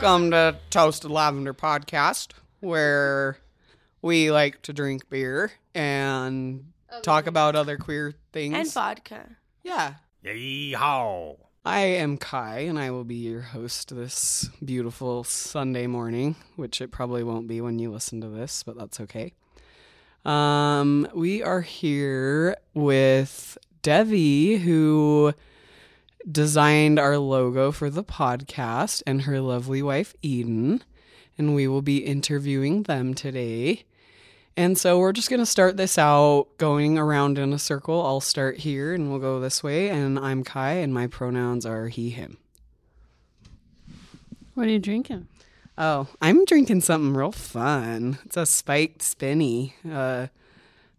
Welcome to Toasted Lavender Podcast, where we like to drink beer and talk about other queer things. and vodka. yeah. Yeehaw! I am Kai, and I will be your host this beautiful Sunday morning, which it probably won't be when you listen to this, but that's okay. Um, we are here with Devi, who designed our logo for the podcast, and her lovely wife, Eden. And we will be interviewing them today. And so we're just going to start this out going around in a circle. I'll start here and we'll go this way. And I'm Kai, and my pronouns are he, him. What are you drinking? Oh, I'm drinking something real fun. It's a spiked spinny, uh,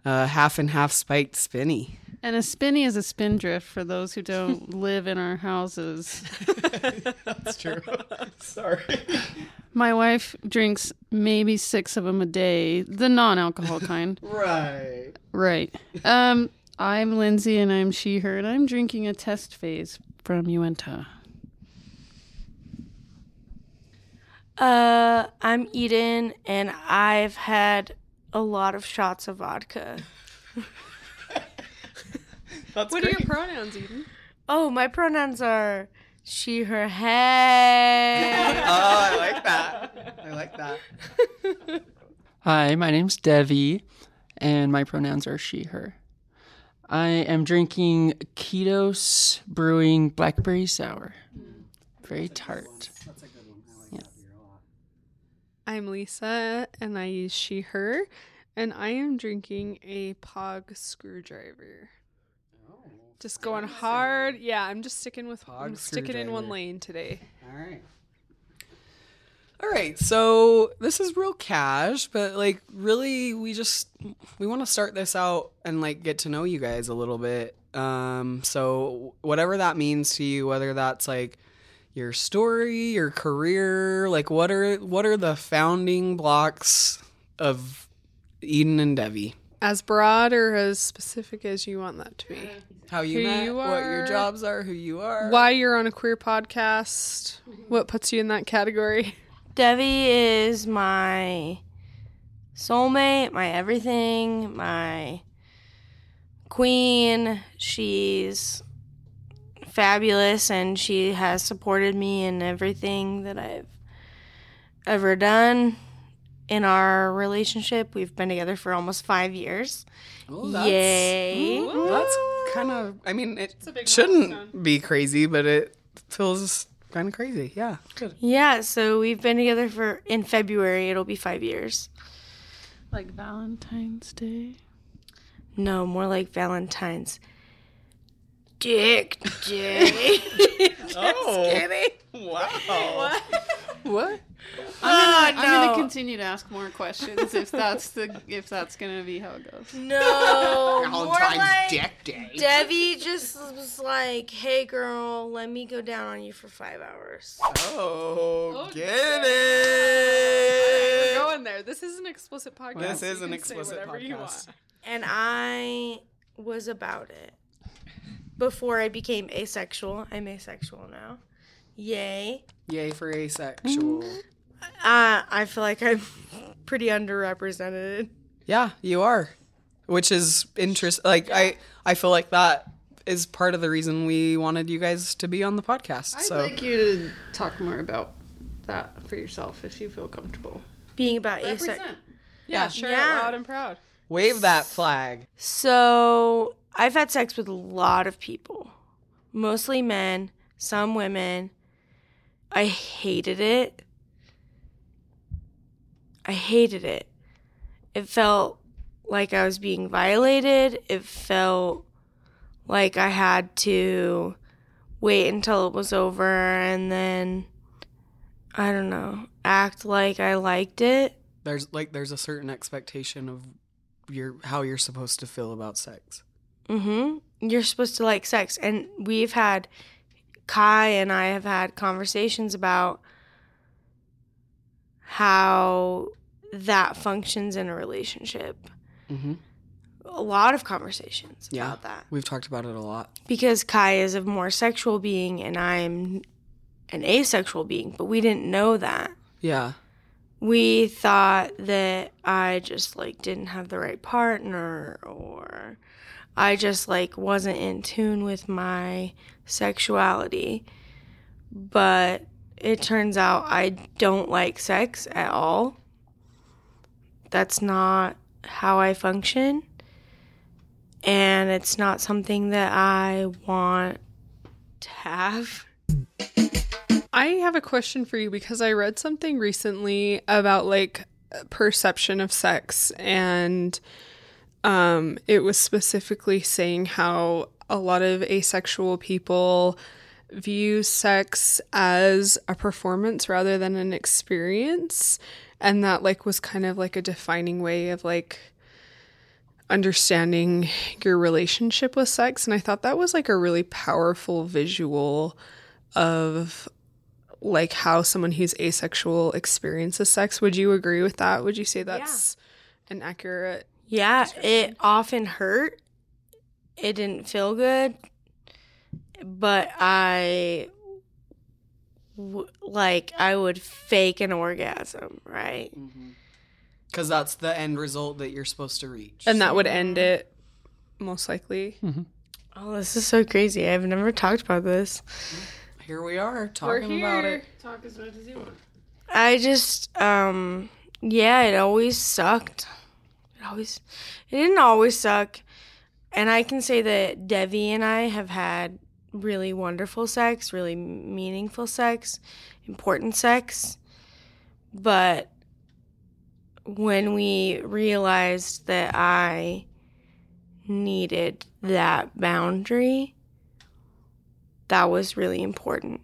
uh, half and half spiked spinny. And a spinny is a spindrift for those who don't live in our houses. That's true. Sorry. My wife drinks maybe six of them a day, the non-alcohol kind. Right. Right. Um, I'm Lindsay, and I'm she, her, and I'm drinking a test phase from Uinta. Uh, I'm Eden, and I've had a lot of shots of vodka. That's What great. are your pronouns, Eden? Oh, my pronouns are she, her, hey. oh, I like that. I like that. Hi, my name's Devi, and my pronouns are she, her. I am drinking Kiitos Brewing Blackberry Sour. Very tart. Like yeah. I'm Lisa, and I use she, her, and I am drinking a Pog screwdriver. Just going hard. Yeah, I'm just sticking with. Pog I'm sticking in one lane today. All right. All right. So this is real cash, but like really we just we want to start this out and like get to know you guys a little bit. Um so whatever that means to you, whether that's like your story, your career, like what are what are the founding blocks of Eden and Devi? As broad or as specific as you want that to be. How you Who met, you what your jobs are, who you are. Why you're on a queer podcast? Mm-hmm. What puts you in that category? Devi is my soulmate, my everything, my queen. She's fabulous and she has supported me in everything that I've ever done in our relationship. We've been together for almost five years. Oh, that's- Yay. That's kind of. I mean, it shouldn't milestone. be crazy, but it feels kind of crazy. Yeah, good. Yeah, so we've been together for in February, it'll be five years. Like Valentine's Day. No, more like Valentine's Dick Day. Oh, Kidding. wow! What? Oh, Ah, I'm no. gonna continue to ask more questions if that's the if that's gonna be how it goes. No, more like Dick Day. Debbie just was like, "Hey, girl, let me go down on you for five hours." Oh, oh get We're it! going there. This is an explicit podcast. This is you an can say explicit whatever you podcast. want. And I was about it before I became asexual. I'm asexual now. Yay! Yay for asexual. Mm-hmm. Uh, I feel like I'm pretty underrepresented. Yeah, you are, which is interest. Like I, I feel like that is part of the reason we wanted you guys to be on the podcast. I'd so like you to talk more about that for yourself if you feel comfortable. Being about asex. Represent. Yeah, sure. Yeah. Loud and proud. wave that flag. So I've had sex with a lot of people, mostly men, some women. I hated it. I hated it. It felt like I was being violated. It felt like I had to wait until it was over and then, I don't know, act like I liked it. There's like there's a certain expectation of your how you're supposed to feel about sex. Mm-hmm. You're supposed to like sex. And we've had, Kai and I have had conversations about how that functions in a relationship. Mm-hmm. A lot of conversations Yeah. about that. We've talked about it a lot. Because Kai is a more sexual being and I'm an asexual being, but we didn't know that. Yeah. We thought that I just like didn't have the right partner or I just like wasn't in tune with my sexuality. But it turns out I don't like sex at all. That's not how I function. And it's not something that I want to have. I have a question for you because I read something recently about like perception of sex and um it was specifically saying how a lot of asexual people view sex as a performance rather than an experience and that like was kind of like a defining way of like understanding your relationship with sex and I thought that was like a really powerful visual of like how someone who's asexual experiences sex. Would you agree with that? Would you say that's an accurate? Yeah, it often hurt. It didn't feel good, but I w- like I would fake an orgasm, right? Because that's the end result that you're supposed to reach. And that would end it most likely. Oh, this is so crazy. I've never talked about this. here we are talking about it. Talk as much as you want. I just um yeah, it always sucked. It always it didn't always suck. And I can say that Devi and I have had really wonderful sex, really meaningful sex, important sex. But when we realized that I needed that boundary, that was really important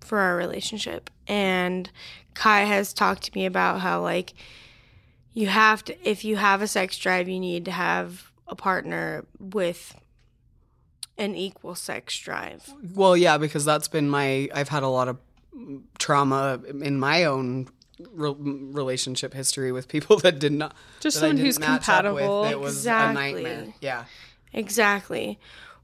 for our relationship. And Kai has talked to me about how like you have to if you have a sex drive, you need to have a partner with an equal sex drive. Well, yeah, because that's been my. I've had a lot of trauma in my own re- relationship history with people that did not. Just someone who's match up with. compatible. It was Exactly. a nightmare. Yeah. Exactly.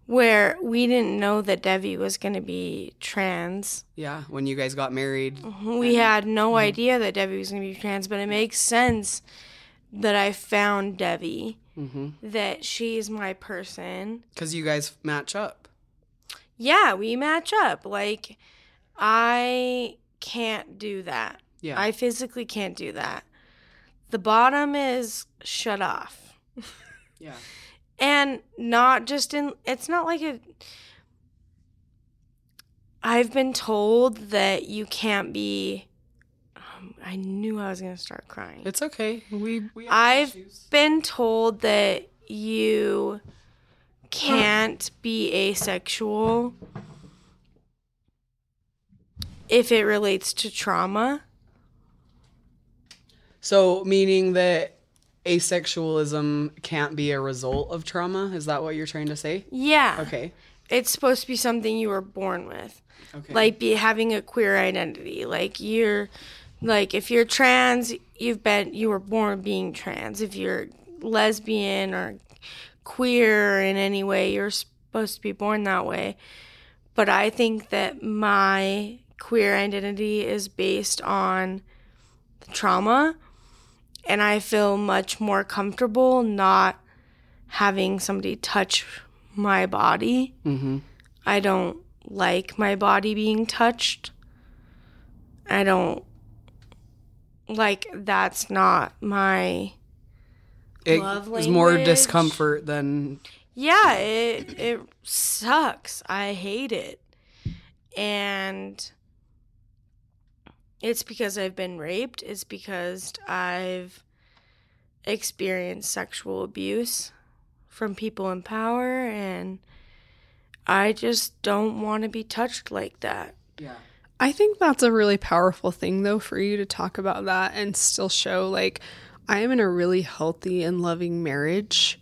Where we didn't know that Devi was going to be trans. Yeah. When you guys got married. Mm-hmm. We had no mm-hmm. idea that Devi was going to be trans, but it makes sense that I found Devi, mm-hmm. that she's my person. Because you guys match up. Yeah, we match up. Like, I can't do that. Yeah. I physically can't do that. The bottom is shut off. yeah. And not just in, it's not like a, I've been told that you can't be, I knew I was going to start crying. It's okay. We. we have I've issues. been told that you can't be asexual if it relates to trauma. So, meaning that asexualism can't be a result of trauma? Is that what you're trying to say? Yeah. Okay. It's supposed to be something you were born with. Okay. Like be having a queer identity. Like you're like if you're trans, you've been you were born being trans. If you're lesbian or queer in any way, you're supposed to be born that way. But I think that my queer identity is based on trauma and I feel much more comfortable not having somebody touch my body. Mm-hmm. I don't like my body being touched. I don't like that's not my It Love is more discomfort than. Yeah, it it sucks. I hate it. And it's because I've been raped. It's because I've experienced sexual abuse from people in power and I just don't want to be touched like that. Yeah. I think that's a really powerful thing, though, for you to talk about that and still show like I am in a really healthy and loving marriage,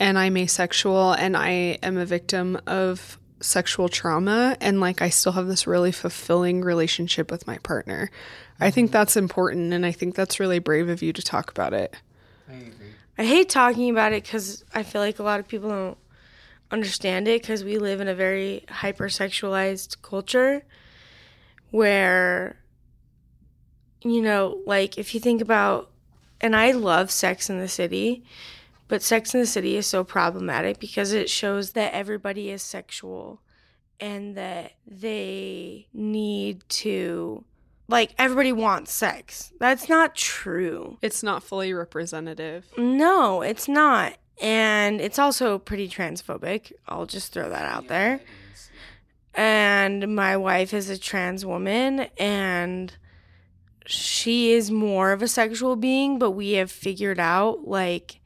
and I'm asexual, and I am a victim of sexual trauma, and like I still have this really fulfilling relationship with my partner. I think mm-hmm. that's important, and I think that's really brave of you to talk about it. I agree. I hate talking about it because I feel like a lot of people don't understand it because we live in a very hypersexualized culture. Where you know, like if you think about and I love Sex in the City, but Sex in the City is so problematic because it shows that everybody is sexual and that they need to like everybody wants sex. That's not true. It's not fully representative. No, it's not. And it's also pretty transphobic. I'll just throw that out there. And my wife is a trans woman and she is more of a sexual being, but we have figured out like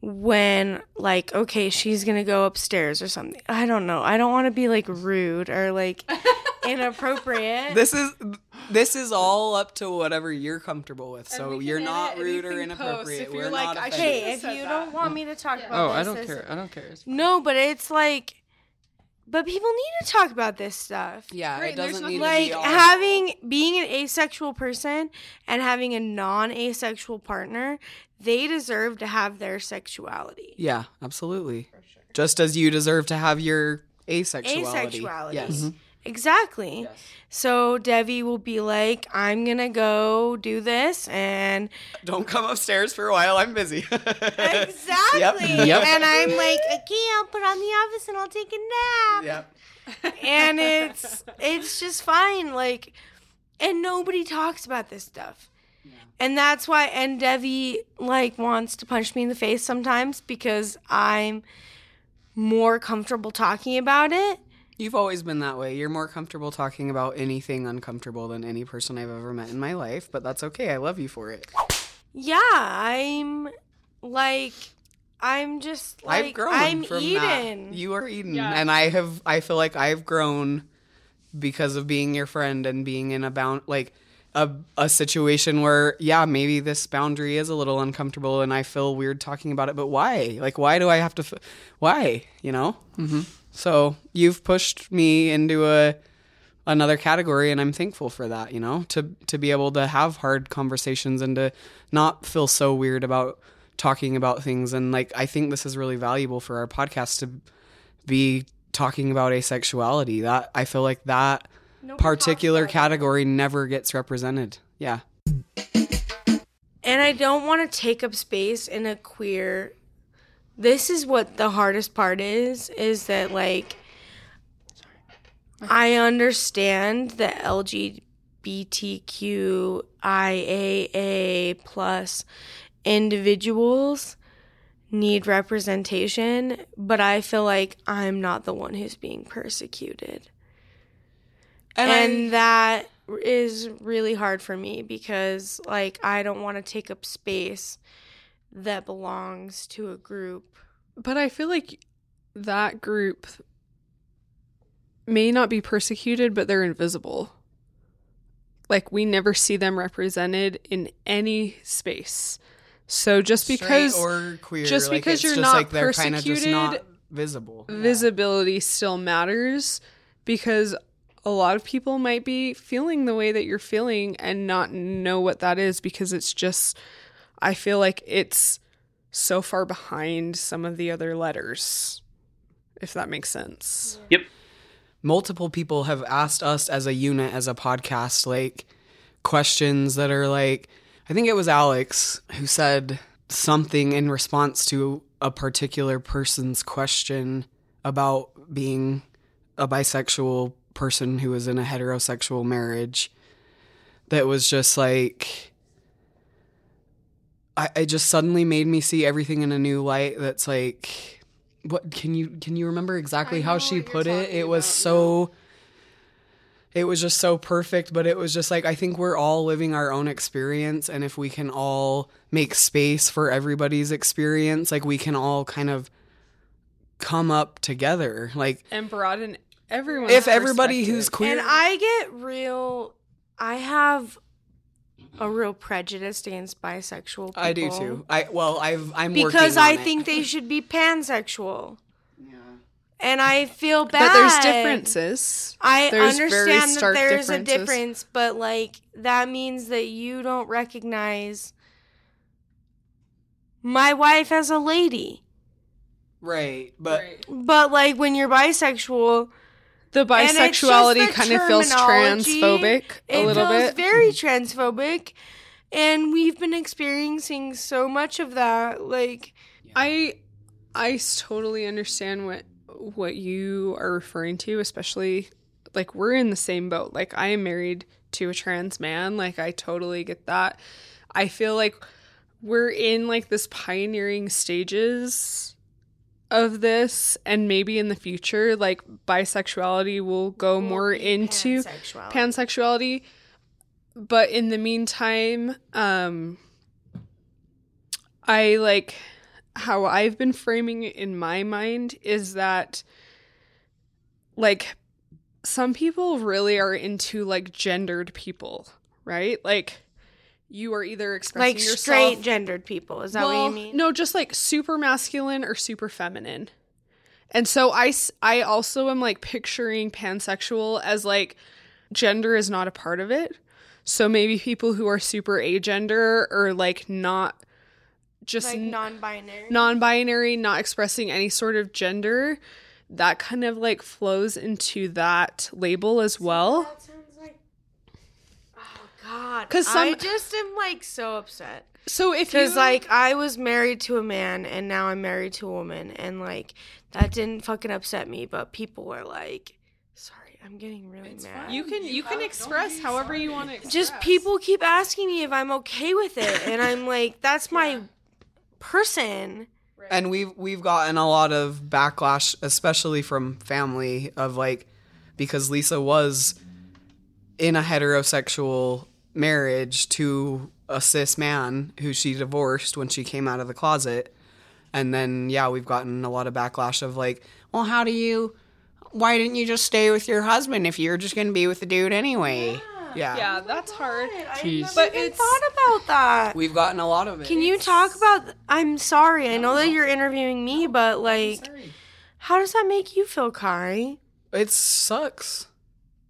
when like okay, she's going to go upstairs or something. I don't know. I don't want to be like rude or like inappropriate. This is this is all up to whatever you're comfortable with. So you're not rude or anything post inappropriate. if you're We're like, not I offended. Hey, if you that. don't want me to talk about Oh, this, I don't care. I don't care. No, but it's like but people need to talk about this stuff. Yeah, Right, it doesn't nothing- need to like be all having being an asexual person and having a non-asexual partner they deserve to have their sexuality Yeah, absolutely. Sure. Just as you deserve to have your asexuality. asexuality Yes. Mm-hmm. Exactly Yes. so debbie will be like i'm gonna go do this and Don't come upstairs for a while. I'm busy. exactly Yep. and i'm like okay i'll put on the office and i'll take a nap Yep. and it's it's just fine like and nobody talks about this stuff and that's why and devi like wants to punch me in the face sometimes because i'm more comfortable talking about it You've always been that way. You're more comfortable talking about anything uncomfortable than any person I've ever met in my life, but that's okay. I love you for it. yeah i'm like i'm just like I've grown i'm from eden that. You are Eden, Yeah. and I have. I feel like I've grown because of being your friend and being in a bound like a a situation where yeah maybe this boundary is a little uncomfortable and I feel weird talking about it, but why? Like why do I have to? F- why? You know. Mm-hmm. So you've pushed me into a another category and I'm thankful for that, you know, to to be able to have hard conversations and to not feel so weird about talking about things and like I think this is really valuable for our podcast to be talking about asexuality. That I feel like that Nobody particular talks about it. category never gets represented. Yeah. and I don't want to take up space in a queer. This is what the hardest part is is that like I understand that LGBTQIAA plus individuals need representation, but I feel like I'm not the one who's being persecuted. And, and that is really hard for me because like I don't want to take up space that belongs to a group. But I feel like that group may not be persecuted, but they're invisible. Like we never see them represented in any space. So just Straight because or queer, just like, because it's you're just not like they're kind of just not persecuted, visible. visibility still matters because a lot of people might be feeling the way that you're feeling and not know what that is because it's just I feel like it's so far behind some of the other letters if that makes sense. Yep. Multiple people have asked us as a unit as a podcast like questions that are like i think it was alex who said something in response to a particular person's question about being a bisexual person who was in a heterosexual marriage that was just like I, it just suddenly made me see everything in a new light that's like what can you can you remember exactly I how she put it? it was about so it was just so perfect but it was just like i think we're all living our own experience and if we can all make space for everybody's experience like we can all kind of come up together. Like And broaden everyone's if everybody who's queer And I get real I have a real prejudice against bisexual people. I do too i well i've i'm Because working I it. think they should be pansexual. Yeah. And I feel bad. but there's differences. I There's understand that there's a difference, but like that means that you don't recognize my wife as a lady. right but But like when you're bisexual, the And it's just bisexuality the kind of feels terminology. transphobic a little feels bit. very transphobic, and we've been experiencing so much of that. Like, I, I totally understand what what you are referring to, especially like we're in the same boat. Like I am married to a trans man. Like I totally get that. I feel like we're in like this pioneering stages of this and maybe in the future like bisexuality will go more into pansexuality. pansexuality but in the meantime um i like how i've been framing it in my mind is that like some people really are into like gendered people right like you are either expressing like yourself straight gendered people. Is that what you mean? No, just like super masculine or super feminine. And so I I also am like picturing pansexual as like gender is not a part of it. So maybe people who are super agender or like not just like non-binary. non-binary, not expressing any sort of gender, that kind of like flows into that label as well. That sounds like. God! 'Cause I just am like so upset So if you because like I was married to a man and now I'm married to a woman and like that didn't fucking upset me, but people were like, "Sorry, I'm getting really mad." you can you can express however you want to express. just people keep asking me if I'm okay with it, and I'm like, "That's my person." and we've we've gotten a lot of backlash especially from family of like because Lisa was in a heterosexual marriage to a cis man who she divorced when she came out of the closet and then yeah we've gotten a lot of backlash of like well how do you why didn't you just stay with your husband if you're just going to be with the dude anyway yeah, yeah, that's hard. I Jeez. never But even it's- thought about that. we've gotten a lot of it Can you talk about? I'm sorry. I know that you're interviewing me, but like, how does that make you feel, Kari? It sucks.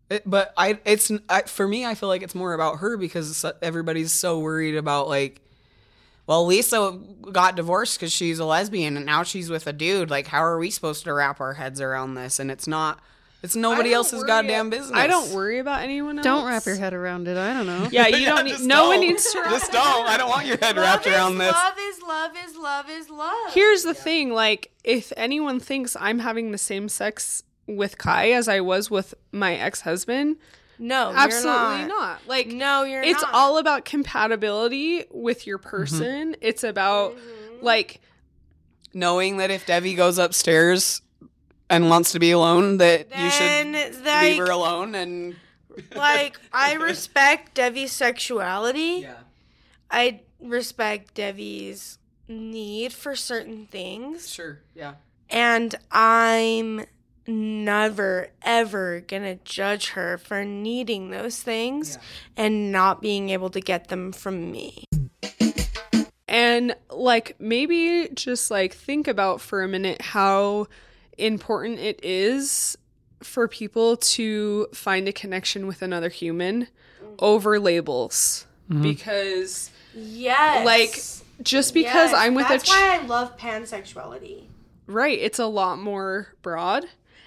It, but I, it's I, for me. I feel like it's more about her because uh, everybody's so worried about like, well, Lisa got divorced because she's a lesbian and now she's with a dude. Like, how are we supposed to wrap our heads around this? And it's not. It's nobody else's goddamn business. I don't worry about anyone else. Don't wrap your head around it. I don't know. Yeah, you don't need. No one don't. needs to. Wrap Just don't. I don't want your head wrapped love around this. love is love is love is love. Here's the thing: like, if anyone thinks I'm having the same sex with Kai as I was with my ex-husband, no, you're absolutely not. not. Like, No, you're it's not. all about compatibility with your person. It's about Mm-hmm. like Knowing that if Debbie goes upstairs and wants to be alone, that you should like, leave her alone and. like I respect Devi's sexuality. Yeah. I respect Devi's need for certain things. Sure. Yeah. And I'm never, ever gonna judge her for needing those things and not being able to get them from me. And like maybe just like think about for a minute how important it is for people to find a connection with another human mm-hmm. over labels. Mm-hmm. Because Yes. like just because I'm with that's a ch- why I love pansexuality. right. It's a lot more broad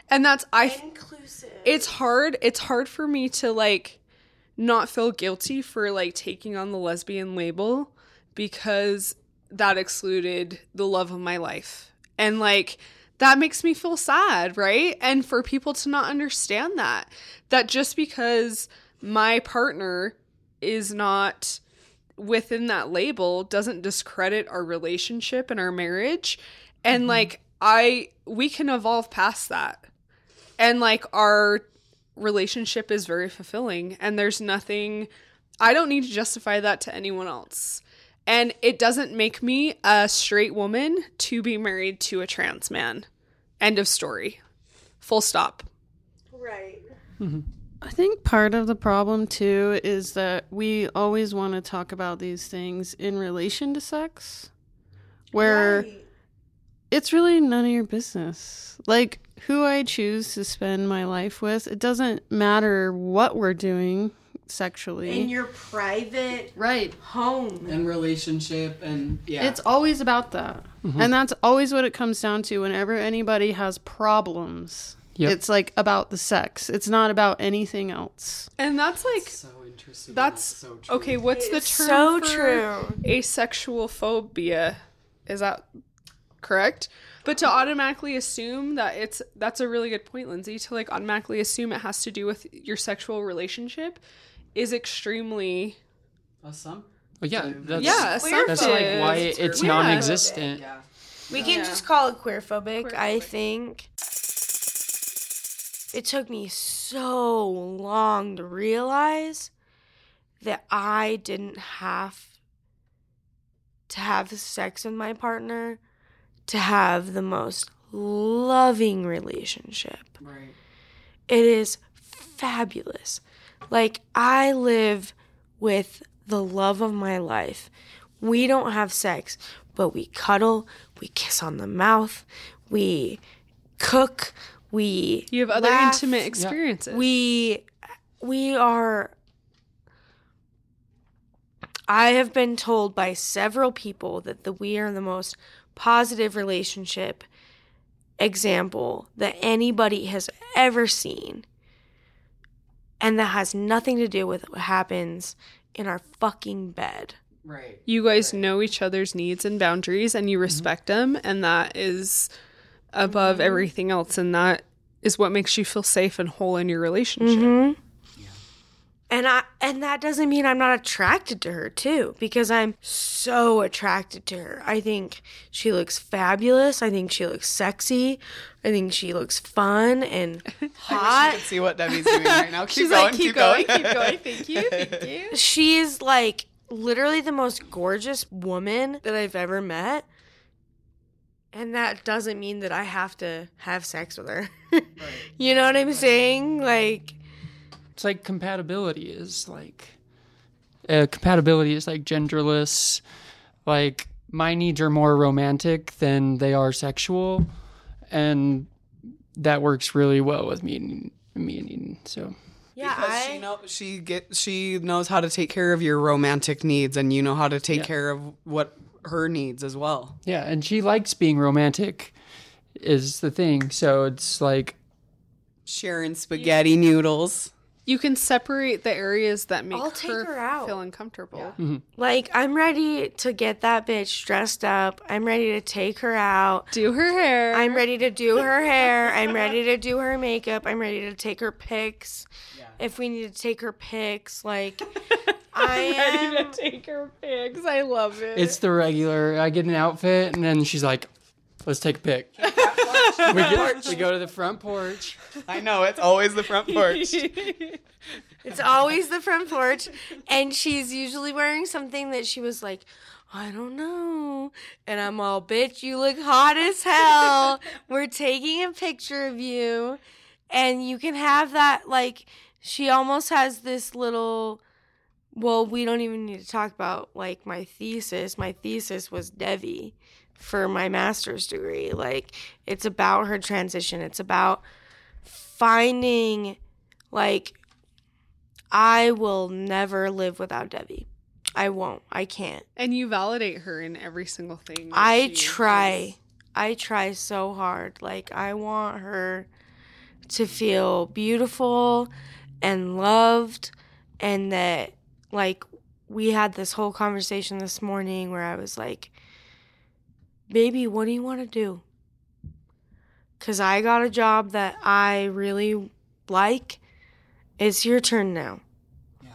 and that's I Inclusive. it's hard it's hard for me to like not feel guilty for like taking on the lesbian label because that excluded the love of my life. And like that makes me feel sad right? And for people to not understand that that just because my partner is not within that label doesn't discredit our relationship and our marriage. And mm-hmm. like i we can evolve past that and like our relationship is very fulfilling and there's nothing i don't need to justify that to anyone else. And it doesn't make me a straight woman to be married to a trans man. End of story. Full stop. Right. I think part of the problem too is that we always want to talk about these things in relation to sex, where it's really none of your business. Like who I choose to spend my life with, it doesn't matter what we're doing sexually. in your private right. home. And relationship and yeah. It's always about that. Mm-hmm. And that's always what it comes down to whenever anybody has problems. Yep. It's like about the sex. It's not about anything else. And that's like so interesting. that's so true. okay. What's the It's term so for true. asexual phobia? Is that correct? But to automatically assume that it's that's a really good point, Lindsay. To like automatically assume it has to do with your sexual relationship is extremely Awesome. But yeah, that's, yeah. that's like why assumptive. it's non-existent. Yeah. We can Yeah. just call it queerphobic, I think. It took me so long to realize that I didn't have to have sex with my partner to have the most loving relationship. Right. It is fabulous. Like, I live with the love of my life. We don't have sex, but we cuddle, we kiss on the mouth, we cook, we You have other laugh, intimate experiences. We we are I have been told by several people that the we are the most positive relationship example that anybody has ever seen. And that has nothing to do with what happens in our fucking bed. Right. you guys know each other's needs and boundaries and you respect them and that is above everything else and that is what makes you feel safe and whole in your relationship. Mm-hmm. And I and that doesn't mean I'm not attracted to her too, because I'm so attracted to her. I think she looks fabulous. I think she looks sexy. I think she looks fun and hot. see what Debbie's doing right now. Keep She's going. like, keep, going. keep going. Thank you, thank you. She's like literally the most gorgeous woman that I've ever met. And that doesn't mean that I have to have sex with her. You know what I'm saying? Like, It's like compatibility is like uh, compatibility is like genderless. Like my needs are more romantic than they are sexual, and that works really well with me. And, me and Eden. so yeah, Because I, she know she get she knows how to take care of your romantic needs, and you know how to take Yeah. care of what her needs as well. yeah, and she likes being romantic, is the thing. So it's like Sharing spaghetti noodles. You can separate the areas that make I'll take her, her out. feel uncomfortable. Mm-hmm. like, I'm ready to get that bitch dressed up. I'm ready to take her out. Do her hair. I'm ready to do her hair. I'm ready to do her makeup. I'm ready to take her pics. If we need to take her pics, like I am ready am. to take her pics. I love it. it's the regular. I get an outfit, and then she's like, "Let's take a pic." we, get, we go to the front porch. I know it's always the front porch. It's always the front porch, and she's usually wearing something that she was like, I don't know. And I'm all, bitch, you look hot as hell. We're taking a picture of you, and you can have that. Like, she almost has this little. Well, we don't even need to talk about like my thesis. My thesis was Devi for my master's degree. Like, it's about her transition. It's about finding like I will never live without Debbie. I won't. I can't. and you validate her in every single thing. I try. is. I try so hard. Like I want her to feel beautiful and loved and that like we had this whole conversation this morning where I was like, "Baby, what do you want to do?" Cuz I got a job that I really like. It's your turn now. Yeah.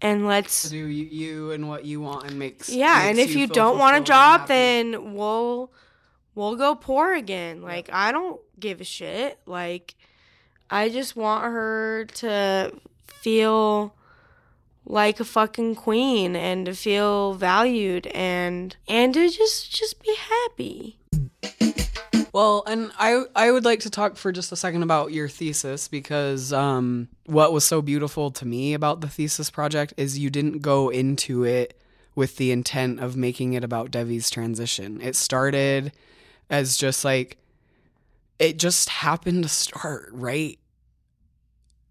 And let's do you, you and what you want and makes yeah, and if you feel don't want a job, then we'll we'll go poor again. Like I don't give a shit. Like I just want her to feel like a fucking queen and to feel valued and and to just just be happy. Well, and I I would like to talk for just a second about your thesis because um, what was so beautiful to me about the thesis project is you didn't go into it with the intent of making it about Devi's transition. It started as just like it just happened to start right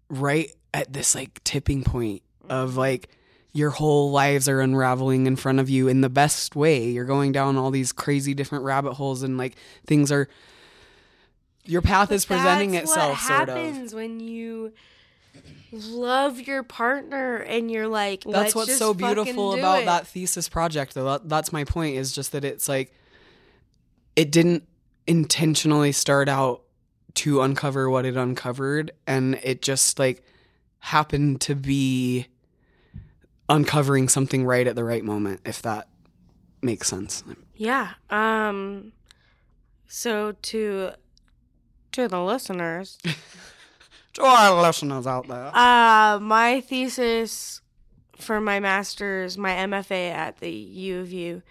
right at this like tipping point of like your whole lives are unraveling in front of you in the best way. You're going down all these crazy different rabbit holes and like things are your path is presenting itself, sort of. happens when you love your partner and you're like, That's what's just so beautiful about it." that thesis project, though. That, that's my point. Is just that it's like it didn't intentionally start out to uncover what it uncovered, and it just like happened to be uncovering something right at the right moment. If that makes sense. Yeah. Um. So to to the listeners, To our listeners out there, uh, my thesis for my master's, my MFA at the U of U,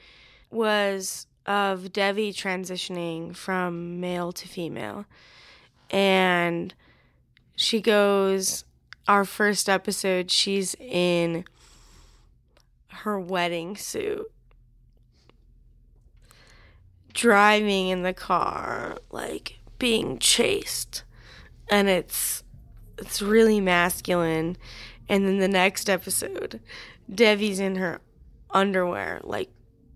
was of Devi transitioning from male to female, and she goes. Our first episode, she's in her wedding suit driving in the car, like being chased, and it's it's really masculine. And then the next episode, Devi's in her underwear, like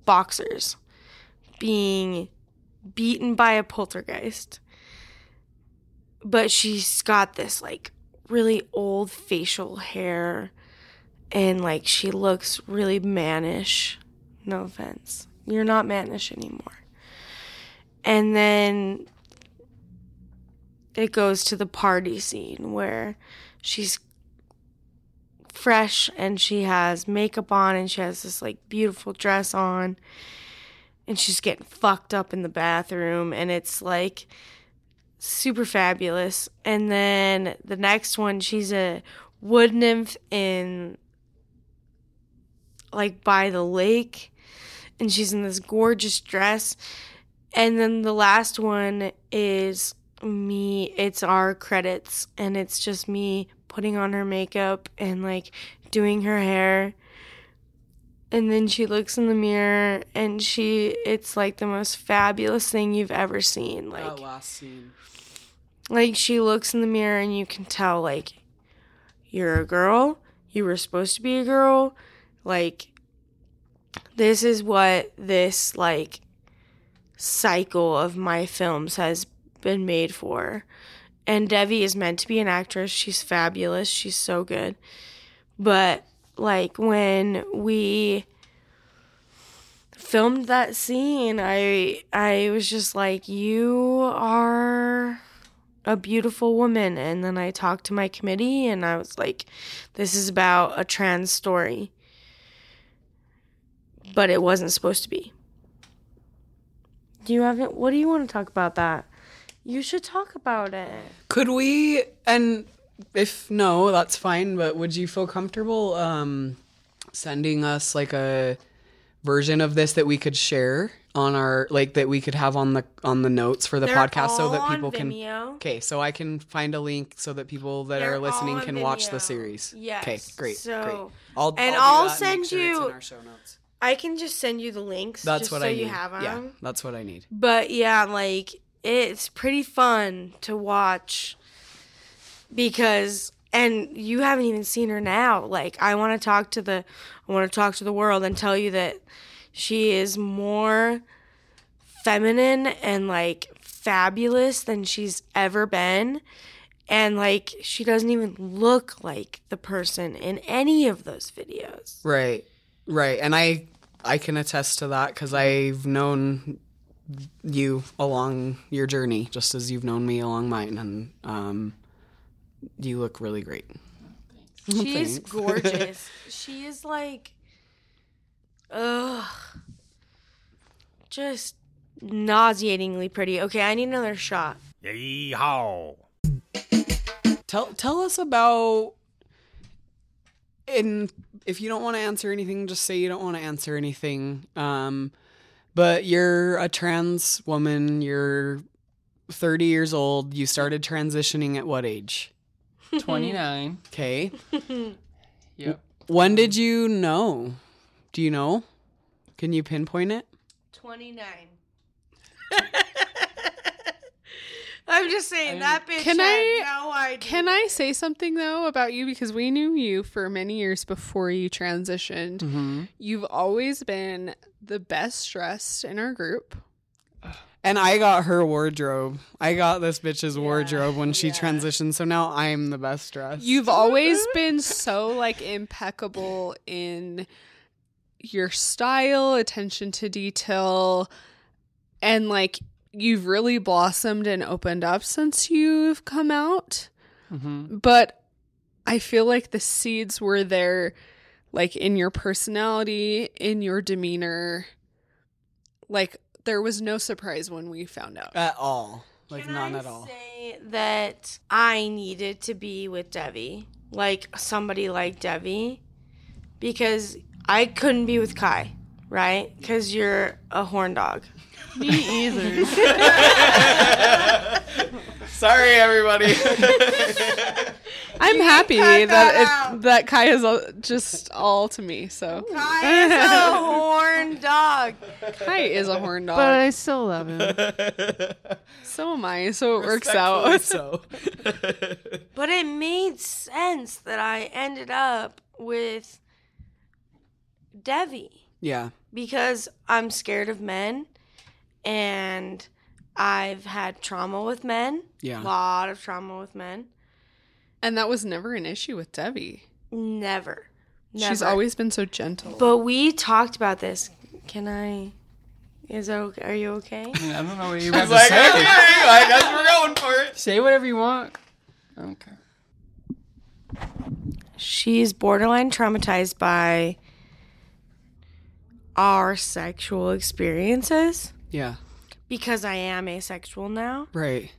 boxers, being beaten by a poltergeist. But she's got this like really old facial hair and like she looks really mannish. No offense. You're not mannish anymore. And then it goes to the party scene where she's fresh and she has makeup on and she has this like beautiful dress on and she's getting fucked up in the bathroom and it's like super fabulous. And then the next one she's a wood nymph in like by the lake and she's in this gorgeous dress. And then the last one is me, it's our credits, and it's just me putting on her makeup and like doing her hair. And then she looks in the mirror and she, it's like the most fabulous thing you've ever seen. Like, that last scene. like she looks in the mirror and you can tell like you're a girl you were supposed to be a girl like this is what this like cycle of my films has been made for and devi is meant to be an actress she's fabulous she's so good but like when we filmed that scene i i was just like you are a beautiful woman. And then I talked to my committee and I was like, this is about a trans story. But it wasn't supposed to be. Do you have it? What do you want to talk about that? You should talk about it. Could we? And if no, that's fine. But would you feel comfortable um, sending us like a version of this that we could share on our like that we could have on the on the notes for the They're podcast so all that on people can. Vimeo. Okay, so I can find a link so that people that They're are listening all on can watch the series. Yes. Okay, great. So- great. I'll, and do I'll that and make send sure it's in you- our show notes. I can just send you the links. That's what so I need. you have them. yeah, that's what I need. But yeah, like it's pretty fun to watch because and you haven't even seen her now. Like I want to talk to the I want to talk to the world and tell you that she is more feminine and like fabulous than she's ever been. And like she doesn't even look like the person in any of those videos. Right, right, and I I can attest to that because I've known you along your journey, just as you've known me along mine, and um, you look really great. She is gorgeous. she is like, ugh, just nauseatingly pretty. Okay, I need another shot. Yeehaw. Tell tell us about. And if you don't want to answer anything, just say you don't want to answer anything. Um, but you're a trans woman. You're 30 years old. You started transitioning at what age? 29. Okay. Yep. When did you know? Do you know? Can you pinpoint it? 29. I'm just saying that bitch Can had I- no idea. Can I say something though about you because we knew you for many years before you transitioned. Mm-hmm. You've always been the best dressed in our group. And I got her wardrobe. I got this bitch's wardrobe when she transitioned. So now I'm the best dressed. You've always been so like impeccable in your style, attention to detail, and like you've really blossomed and opened up since you've come out. hmm But I feel like the seeds were there, like in your personality, in your demeanor. Like there was no surprise when we found out. at all. Like Can none I at all. Say that I needed to be with Devi, like somebody like Devi, because I couldn't be with Kai, right? Because you're a horn dog. Me either. Sorry, everybody. I'm happy that that it, that Kai is all- just all to me. So Kai is a horn dog. Kai is a horn dog. but I still love him. so am I. So it works out. so. But it made sense that I ended up with Devi. Yeah. because I'm scared of men and I've had trauma with men. Yeah. A lot of trauma with men. And that was never an issue with Devi. Never. Never. She's always been so gentle. But we talked about this. Can I? Is that okay? Are you okay? I don't know what you I have to like, say. okay, I guess we're going for it. Say whatever you want. Okay. She's borderline traumatized by our sexual experiences Yeah. because I am asexual now. Right.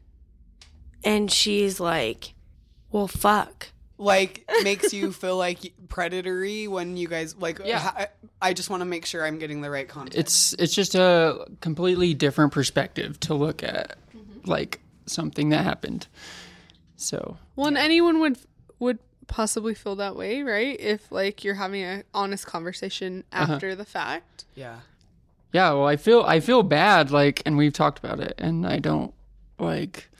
And she's like, well, fuck. Like makes you feel like predatory when you guys like. Yeah. I, I just want to make sure I'm getting the right context. It's it's just a completely different perspective to look at mm-hmm. like something that happened. So Well, and anyone would would possibly feel that way, right? If like you're having an honest conversation uh-huh. after the fact. yeah. yeah, well, I feel I feel bad, like, and we've talked about it, and I don't like.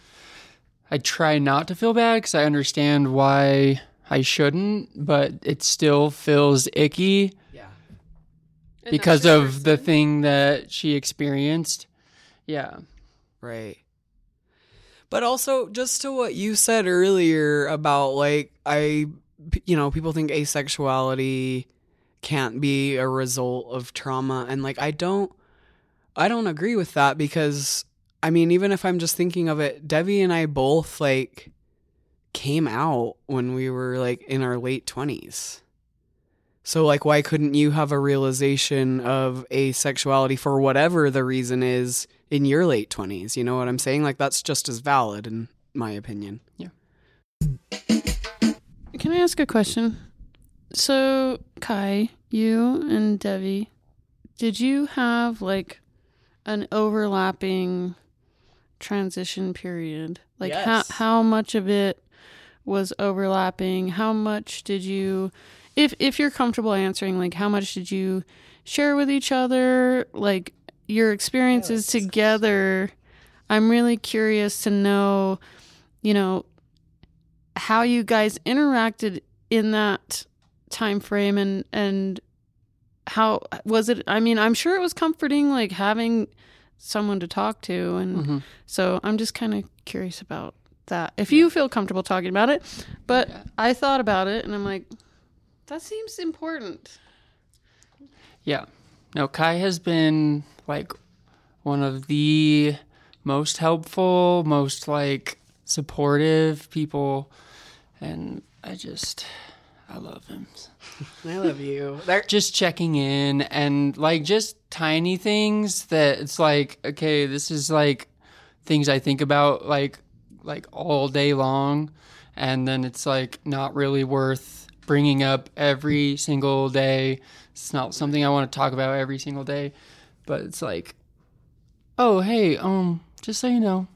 I try not to feel bad because I understand why I shouldn't, but it still feels icky Yeah. Because that's your of the thing that she experienced. Yeah. Right. But also, just to what you said earlier about like, I, you know, people think asexuality can't be a result of trauma. And like, I don't, I don't agree with that because, I mean, even if I'm just thinking of it, Devi and I both like came out when we were like in our late 20s. So, like, why couldn't you have a realization of asexuality for whatever the reason is in your late 20s? You know what I'm saying? Like, that's just as valid, in my opinion. Yeah. Can I ask a question? So, Kai, you and Devi, did you have like an overlapping transition period? Like how how much of it was overlapping? How much did you if if you're comfortable answering like how much did you share with each other like your experiences together? I'm really curious to know, you know, how you guys interacted in that time frame and and how was it i mean i'm sure it was comforting like having someone to talk to and Mhm. so i'm just kind of curious about that if you feel comfortable talking about it but Yeah. i thought about it and i'm like that seems important Yeah. No, Kai has been like one of the most helpful, most like supportive people and I just I love him. I love you. There, Just checking in and like just tiny things that it's like okay, this is like things I think about like like all day long and then it's like not really worth bringing up every single day. It's not something I want to talk about every single day, but it's like, oh hey, um, just so you know,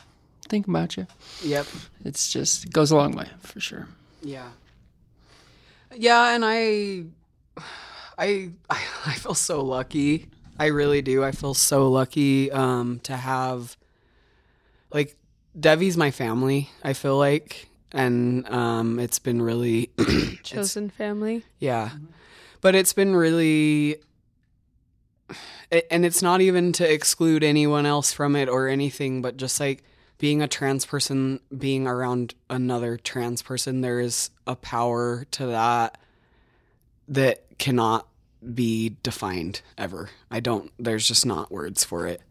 think about you. yep. It's just it goes a long way for sure. Yeah. Yeah, and I, I, I feel so lucky. I really do. I feel so lucky um, to have, like, Devi's my family. I feel like, and um, it's been really, it's- Chosen family. yeah, but it's been really, and it's not even to exclude anyone else from it or anything, but just like being a trans person, being around another trans person, there is a power to that that cannot be defined ever. I don't, there's just not words for it.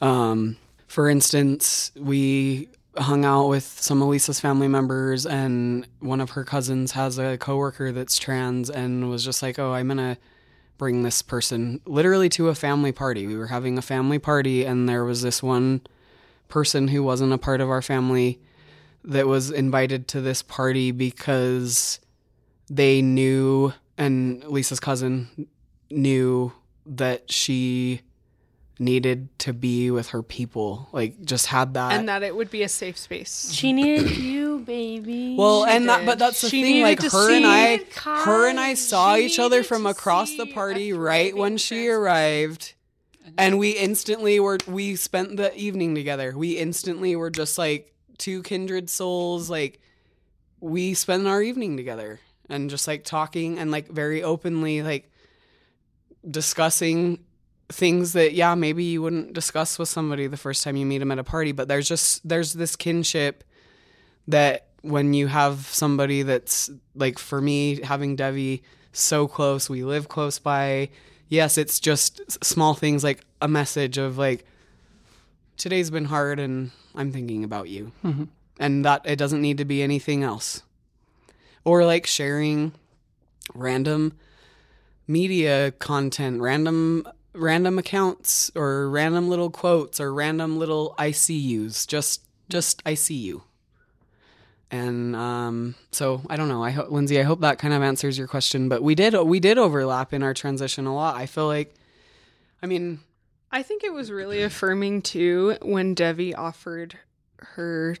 Um, for instance, we hung out with some of Lisa's family members, and one of her cousins has a coworker that's trans, and was just like, "Oh, I'm gonna bring this person literally to a family party." We were having a family party, and there was this one person who wasn't a part of our family that was invited to this party because they knew, and Lisa's cousin knew that she needed to be with her people like just had that and that it would be a safe space. She needed you, baby. Well, She and that, but that's the She thing. Like her and I, it, her and I saw She each other from across the party right when she trans- arrived, and we instantly were. We spent the evening together. We instantly were just like two kindred souls. Like we spent our evening together and just like talking and like very openly like discussing things that yeah maybe you wouldn't discuss with somebody the first time you meet them at a party but there's just there's this kinship that when you have somebody that's like for me having Devi so close we live close by yes it's just small things like a message of like today's been hard and I'm thinking about you. Mm-hmm. And that it doesn't need to be anything else. Or like sharing random media content, random random accounts or random little quotes or random little I see yous. Just just I see you. And um, so I don't know. I hope Lindsay. I hope that kind of answers your question. But we did we did overlap in our transition a lot. I feel like, I mean, I think it was really affirming too when Devi offered her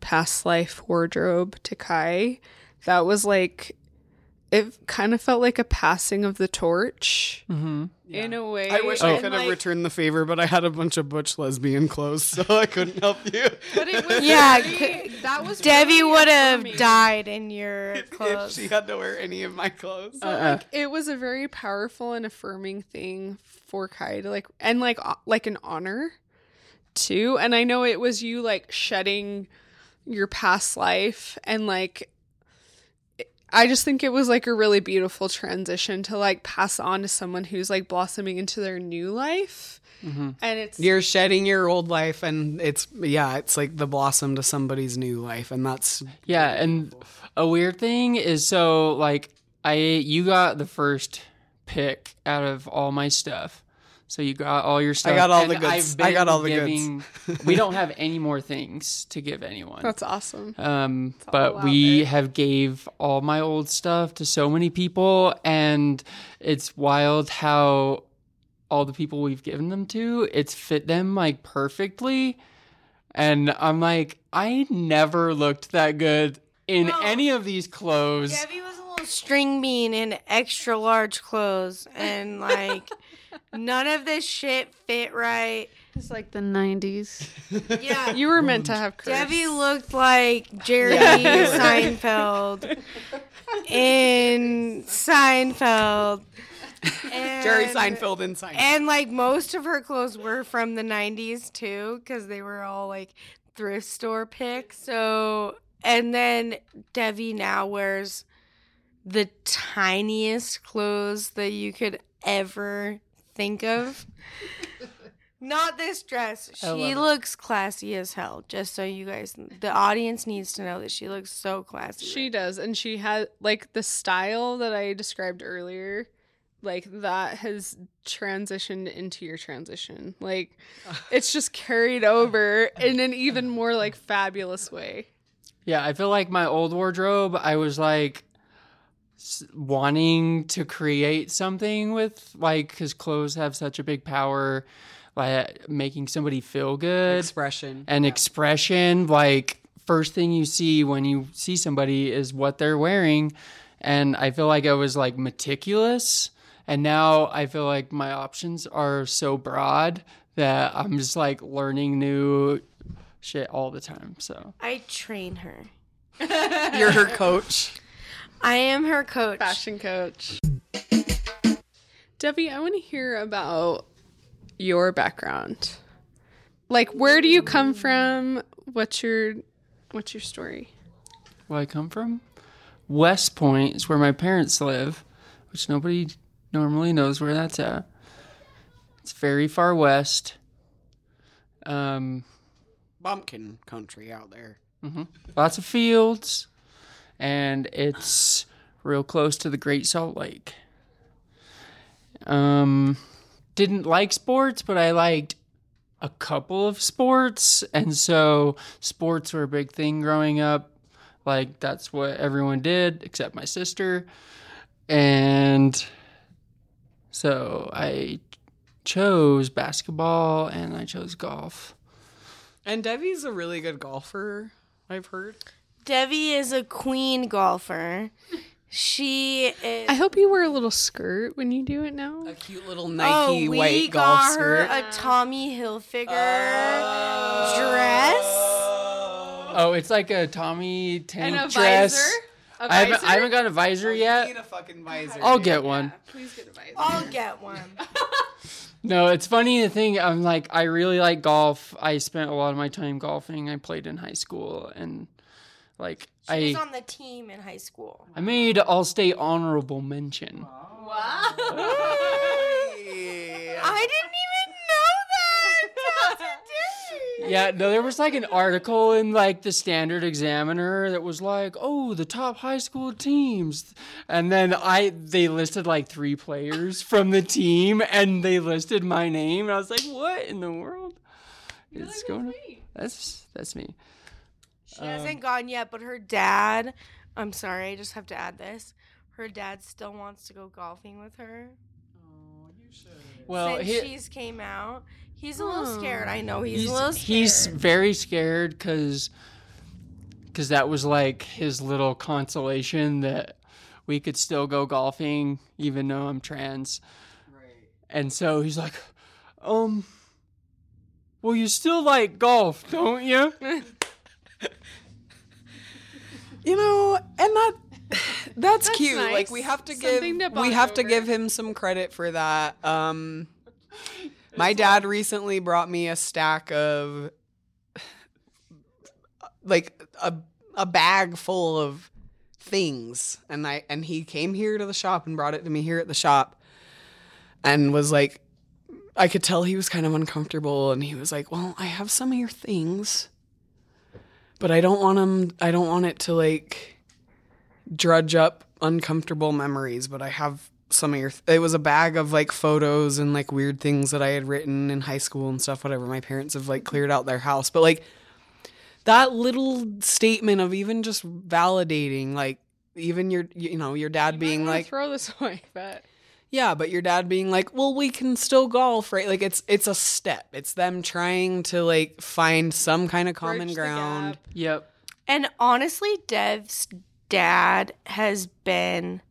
past life wardrobe to Kai. That was like it kind of felt like a passing of the torch Mm-hmm. in a way. I wish I could have like, returned the favor, but I had a bunch of butch lesbian clothes, so I couldn't help you. But it was Yeah, very- that was Devi really would have died in your if clothes. she had to wear any of my clothes. So, like, it was a very powerful and affirming thing for Kai to like, and like, like an honor too. And I know it was you like shedding your past life and like, it- I just think it was like a really beautiful transition to like pass on to someone who's like blossoming into their new life. Mm-hmm. And it's You're shedding your old life, and it's yeah, it's like the blossom to somebody's new life, and that's Yeah, and a weird thing is so like I you got the first pick out of all my stuff. So you got all your stuff. I got all and the goods. I've I got all the goods. giving- we don't have any more things to give anyone. that's awesome. Um, all but we there. have gave all my old stuff to so many people, and it's wild how all the people we've given them to, it's fit them like perfectly. And I'm like, I never looked that good in No. any of these clothes. Devi was a little string bean in extra large clothes, and like none of this shit fit right. It's like the 90s. Yeah, You were meant to have curves. Devi looked like Jerry Yeah, you were. Seinfeld in Seinfeld. And, Jerry Seinfeld in Seinfeld. And like most of her clothes were from the 90s too, because they were all like thrift store picks. So, and then Devi now wears the tiniest clothes that you could ever think of. Not this dress. She looks classy as hell. Just so you guys, the audience needs to know that she looks so classy. She does, and she had like the style that I described earlier. Like that has transitioned into your transition. Like it's just carried over in an even more like fabulous way. Yeah, I feel like my old wardrobe, I was like s- wanting to create something with, like, because clothes have such a big power, like making somebody feel good expression. and expression. Like, first thing you see when you see somebody is what they're wearing. And I feel like I was like meticulous. And now I feel like my options are so broad that I'm just like learning new shit all the time. So. I train her. You're her coach. I am her coach. Fashion coach. Devi, I want to hear about your background. Like, where do you come from? What's your What's your story? Where I come from? West Point is where my parents live, which nobody normally knows where that's at. It's very far west. Um, Bumpkin country out there. lots of fields, and it's real close to the Great Salt Lake. Um, didn't like sports, but I liked a couple of sports, and so sports were a big thing growing up. Like that's what everyone did except my sister, and so I chose basketball and I chose golf. And Devi's a really good golfer, I've heard. Devi is a queen golfer. She is. I hope you wear a little skirt when you do it now. A cute little oh, Nike we white got golf her skirt. a Tommy Hilfiger oh. dress. Oh, it's like a Tommy tank And a dress. visor. A I haven't. I haven't got a visor oh, yet. a fucking visor. I'll get one. Please get a visor. I'll get one. No, it's funny the thing. I'm like, I really like golf. I spent a lot of my time golfing. I played in high school, and like She I, was on the team in high school. I made all state honorable mention. Wow. I didn't even know that. Dr. Yeah, no, there was like an article in like the Standard Examiner that was like, "Oh, the top high school teams," and then I they listed like three players from the team, and they listed my name, and I was like, "What in the world is going on?" That's that's me. She hasn't gone yet, but her dad. I'm sorry, I just have to add this. Her dad still wants to go golfing with her. Well, Since he, she's came out, he's a little scared. I know he's, he's a little scared. he's very scared because because that was like his little consolation that we could still go golfing even though I'm trans. And so he's like, um, well, you still like golf, don't you? You know, and that that's, cute. nice. Like we have to give to we have to give him some credit for that. Um my dad recently brought me a stack of like a a bag full of things and I and he came here to the shop and brought it to me here at the shop and was like I could tell he was kind of uncomfortable and he was like, "Well, I have some of your things, but I don't want them I don't want it to like drudge up uncomfortable memories, but I have some of your it was a bag of like photos and like weird things that I had written in high school and stuff whatever. My parents have like cleared out their house, but like that little statement of even just validating like even your you know your dad being wanna like throw this away, but yeah, but your dad being like, "Well, we can still golf, right?" Like it's it's a step. It's them trying to like find some kind of common bridge ground. Yep. And honestly, Dev's dad has been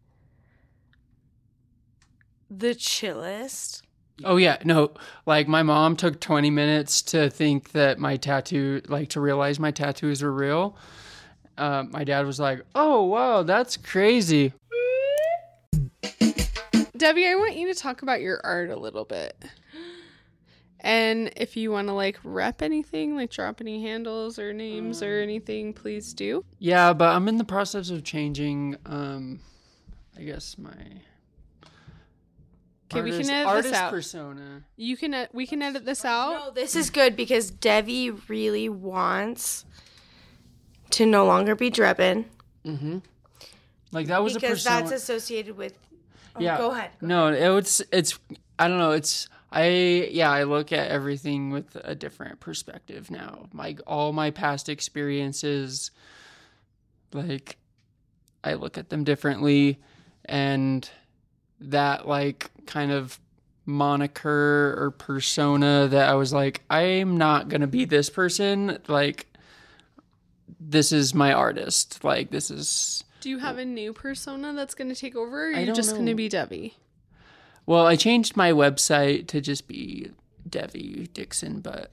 the chillest. Oh yeah, no. Like my mom took 20 minutes to think that my tattoo, like to realize my tattoos were real. Uh, my dad was like, "Oh wow, that's crazy." Devi, I want you to talk about your art a little bit. And if you want to like rep anything, like drop any handles or names or anything, please do. Yeah, but I'm in the process of changing. Um, I guess my. Okay, we can artist- edit this artist out. persona. You can ed- we can edit this out. No, this is good because Devi really wants to no longer be Drebin Like that was a because persona. that's associated with. Oh, yeah. Go ahead. No, it was. It's. I don't know. It's. I yeah. I look at everything with a different perspective now. My all my past experiences. Like, I look at them differently, and that like kind of moniker or persona that I was like, I'm not gonna be this person. Like, this is my artist. Like, this is. Do you have a new persona that's going to take over? Or are I you don't just going to be Devi? Well, I changed my website to just be Devi Dixon, but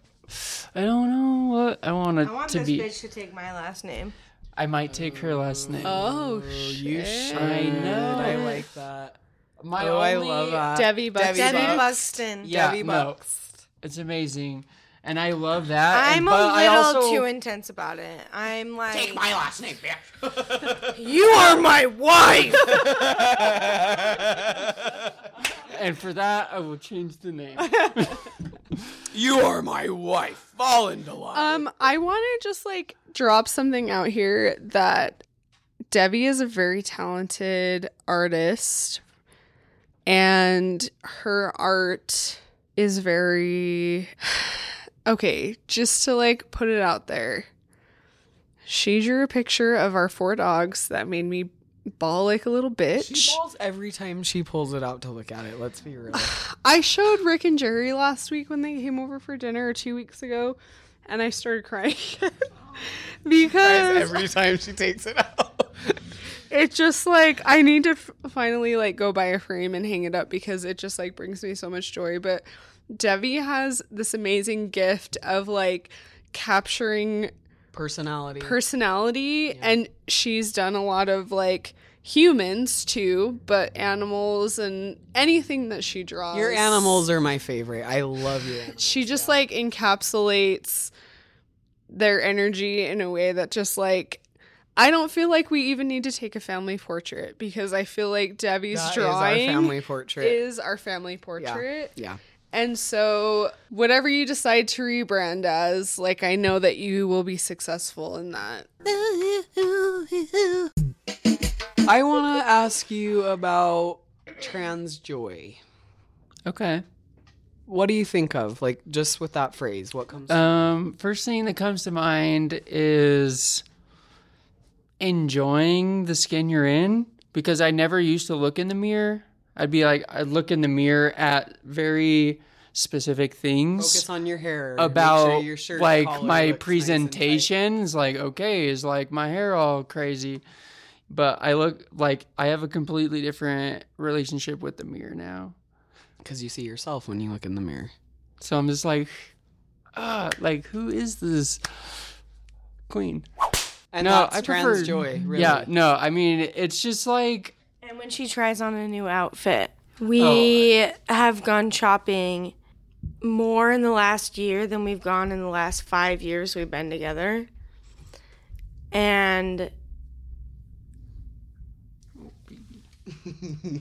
I don't know what I want it I want to this be. bitch to take my last name. I might take her last name. Oh, You shit. should. I know. I like that. My oh, I only- love that. Devi Buxton. Devi Bucks. Buxton. Yeah, Devi no. Bucks. It's amazing, and I love that. I'm and, a little I also, too intense about it. I'm like, take my last name, bitch. you are my wife. and for that, I will change the name. you are my wife. Fall into line. Um, I want to just like drop something out here that Devi is a very talented artist, and her art is very okay. Just to like put it out there, she drew a picture of our four dogs that made me bawl like a little bitch. she balls every time she pulls it out to look at it. Let's be real. I showed Rick and Jerry last week when they came over for dinner, two weeks ago, and I started crying because every time she takes it out. it's just like I need to f- finally like go buy a frame and hang it up because it just like brings me so much joy. But Devi has this amazing gift of like capturing Personality. personality, and she's done a lot of like humans too, but animals and anything that she draws. Your animals are my favorite. I love you. she just like encapsulates their energy in a way that just like I don't feel like we even need to take a family portrait because I feel like Devi's That is our drawing family portrait. is our family portrait. yeah. And so whatever you decide to rebrand as, like I know that you will be successful in that. I want to ask you about trans joy. okay. What do you think of? Like just with that phrase, what comes Um, first thing that comes to mind is enjoying the skin you're in because I never used to look in the mirror. I'd be like, I'd look in the mirror at very specific things Focus on your hair. About sure your shirt like my looks nice like, okay, is like my hair all crazy. But I look like I have a completely different relationship with the mirror now. Cuz you see yourself when you look in the mirror. So I'm just like, ah, like who is this queen? And no, that's I trans prefer joy, really. Yeah, no, I mean it's just like And when she tries on a new outfit, we Oh. have gone shopping more in the last year than we've gone in the last five years we've been together. And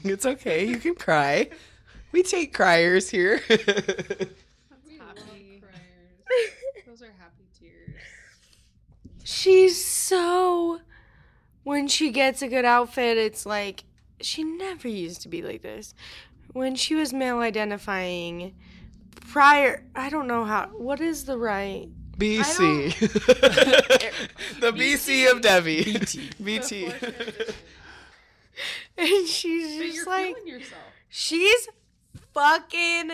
it's okay. You can cry. We take criers here. Happy criers; those are happy tears. she's so. When she gets a good outfit, it's like she never used to be like this. When she was male identifying prior, I don't know how. What is the right? BC. the BC of Devi. BT. BT. And she's just like. yourself. She's fucking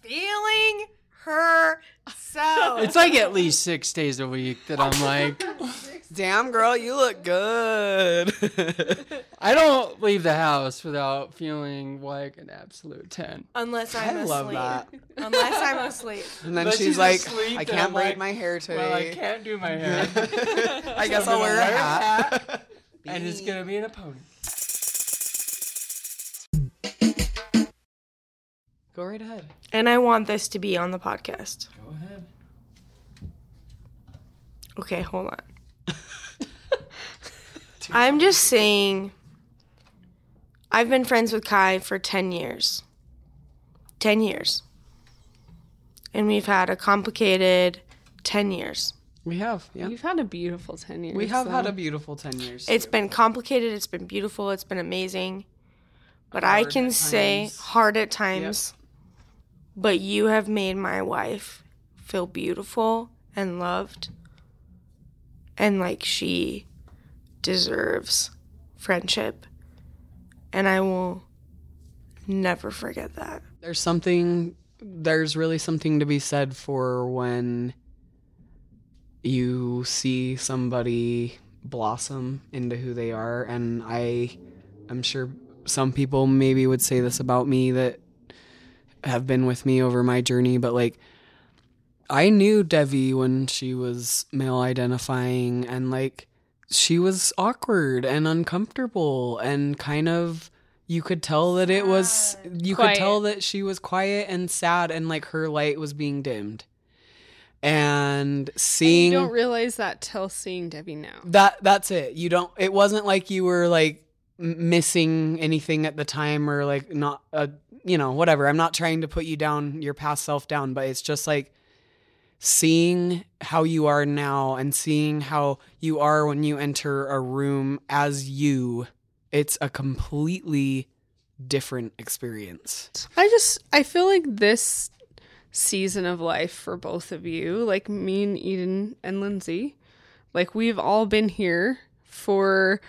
feeling herself. it's like at least six days a week that I'm like Damn, girl, you look good. I don't leave the house without feeling like an absolute ten. Unless I I'm asleep. love that. Unless I'm asleep. And then But she's, she's like, asleep I and can't I'm braid like, my hair today. Well, I can't do my hair, I guess I'll wear a hat. and it's gonna be in a pony. Go right ahead. And I want this to be on the podcast. Go ahead. Okay, hold on. I'm just saying, I've been friends with Kai for 10 years. 10 years. And we've had a complicated 10 years. We have, yeah. You've had a beautiful 10 years. We have had a beautiful 10 years. It's been complicated, it's been beautiful, it's been amazing. But I can say times. hard at times. But you have made my wife feel beautiful and loved. And like she deserves friendship. And I will never forget that. there's something there's really something to be said for when you see somebody blossom into who they are and i i'm sure some people maybe would say this about me that have been with me over my journey but like i knew devi when she was male identifying and like she was awkward and uncomfortable and kind of you could tell that it was you Quiet. could tell that she was quiet and sad and like her light was being dimmed. And And seeing you don't realize that till seeing Devi now. that that's it. You don't it wasn't like you were like missing anything at the time or like not uh, you know, whatever. I'm not trying to put you down your past self down, but it's just like seeing how you are now and seeing how you are when you enter a room as you. It's a completely different experience. I just I feel like this season of life for both of you, like me and Eden and Lindsay, like we've all been here for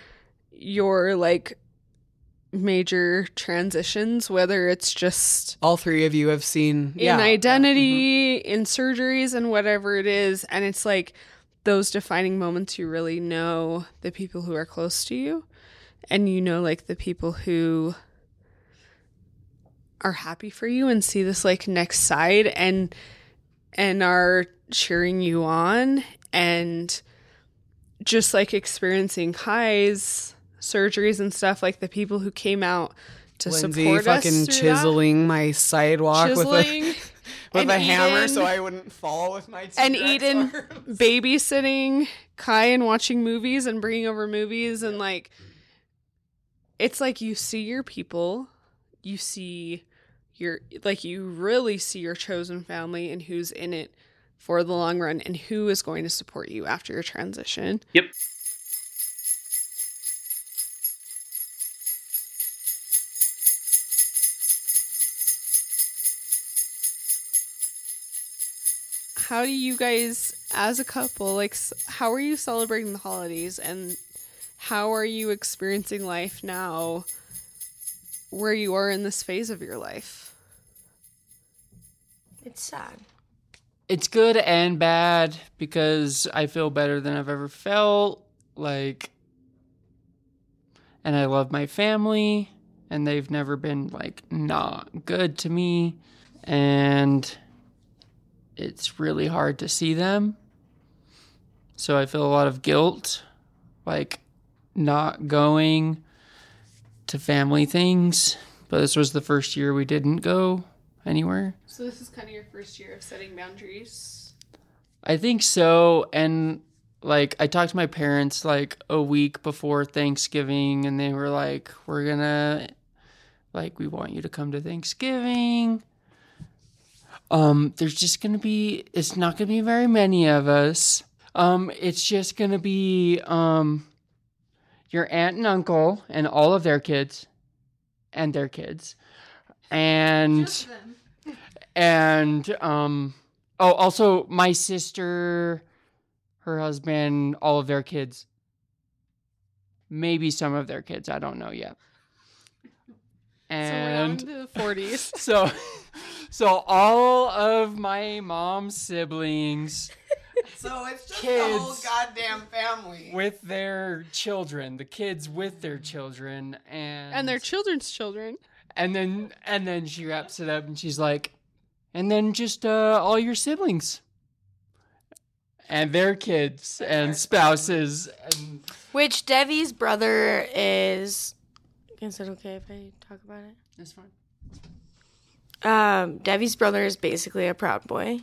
your like major transitions, whether it's just All three of you have seen in yeah, identity, mm-hmm. in surgeries, and whatever it is. And it's like those defining moments you really know the people who are close to you, and you know, like the people who are happy for you and see this like next side and and are cheering you on and just like experiencing highs surgeries and stuff like the people who came out to Lindsay support us fucking through that. chiseling my sidewalk with a with and a hammer Eden- so I wouldn't fall with my and T-Rex Eden arms. babysitting Kai and watching movies and bringing over movies and like it's like you see your people, you see your like you really see your chosen family and who's in it for the long run and who is going to support you after your transition. Yep. How do you guys as a couple like how are you celebrating the holidays and how are you experiencing life now where you are in this phase of your life? It's sad. it's good and bad because I feel better than I've ever felt. Like, and I love my family, and they've never been like not good to me. And it's really hard to see them. So I feel a lot of guilt, like not going to family things. But this was the first year we didn't go anywhere. So this is kind of your first year of setting boundaries. I think so. And like, I talked to my parents like a week before Thanksgiving, and they were like, we're gonna, like, we want you to come to Thanksgiving. Um, there's just gonna be, it's not gonna be very many of us. Um, it's just gonna be, um, your aunt and uncle and all of their kids and their kids. And and um oh also my sister her husband all of their kids maybe some of their kids i don't know yet and so we're on to the 40s. so so all of my mom's siblings So it's just Kids. the whole goddamn family. with their children the kids with their children and and their children's children. And then and then she wraps it up and she's like, and then just uh, all your siblings and their kids and spouses and Which Devi's brother is. Is it okay if I talk about it? that's fine. Um, Devi's brother is basically a proud boy.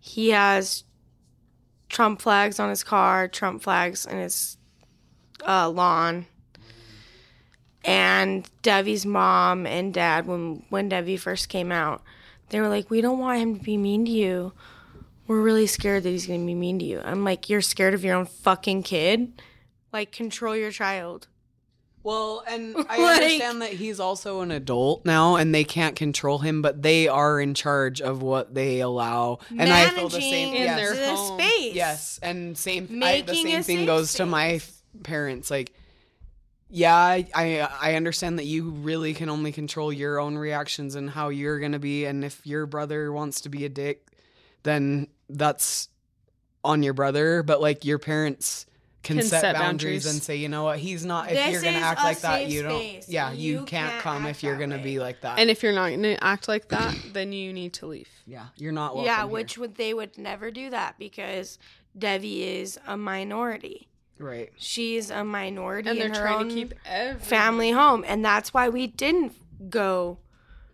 He has Trump flags on his car, Trump flags in his uh, lawn. And Devi's mom and dad, when when Devi first came out, they were like, "We don't want him to be mean to you. We're really scared that he's going to be mean to you." I'm like, "You're scared of your own fucking kid? Like, control your child." Well, and I Like- understand that he's also an adult now and they can't control him, but they are in charge of what they allow. And I feel the same in yes. their the space. Yes, and same I, the same thing goes to my parents like yeah, I, I I understand that you really can only control your own reactions and how you're going to be and if your brother wants to be a dick, then that's on your brother, but like your parents can, Can set, set boundaries, boundaries. and say, you know what, he's not if This you're going to act like that, you don't space. Yeah, you, You can't, can't come if you're going to way. be like that. And if you're not going to act like that, then you need to leave. yeah, you're not welcome yeah, here. which would they would never do that because Devi is a minority. Right. She's a minority and they're in her trying own to keep every family home, and that's why we didn't go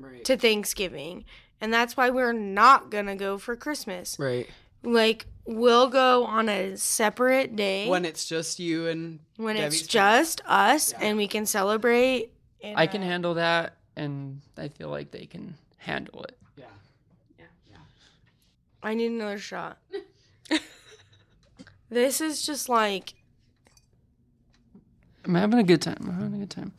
Right. to Thanksgiving, and that's why we're not gonna go for Christmas. Right. Like we'll go on a separate day When it's just you and when Devi's it's family. just us, and we can celebrate. in I can a- handle that, and I feel like they can handle it. yeah. Yeah. yeah. I need another shot. this is just like I'm having a good time. I'm having a good time.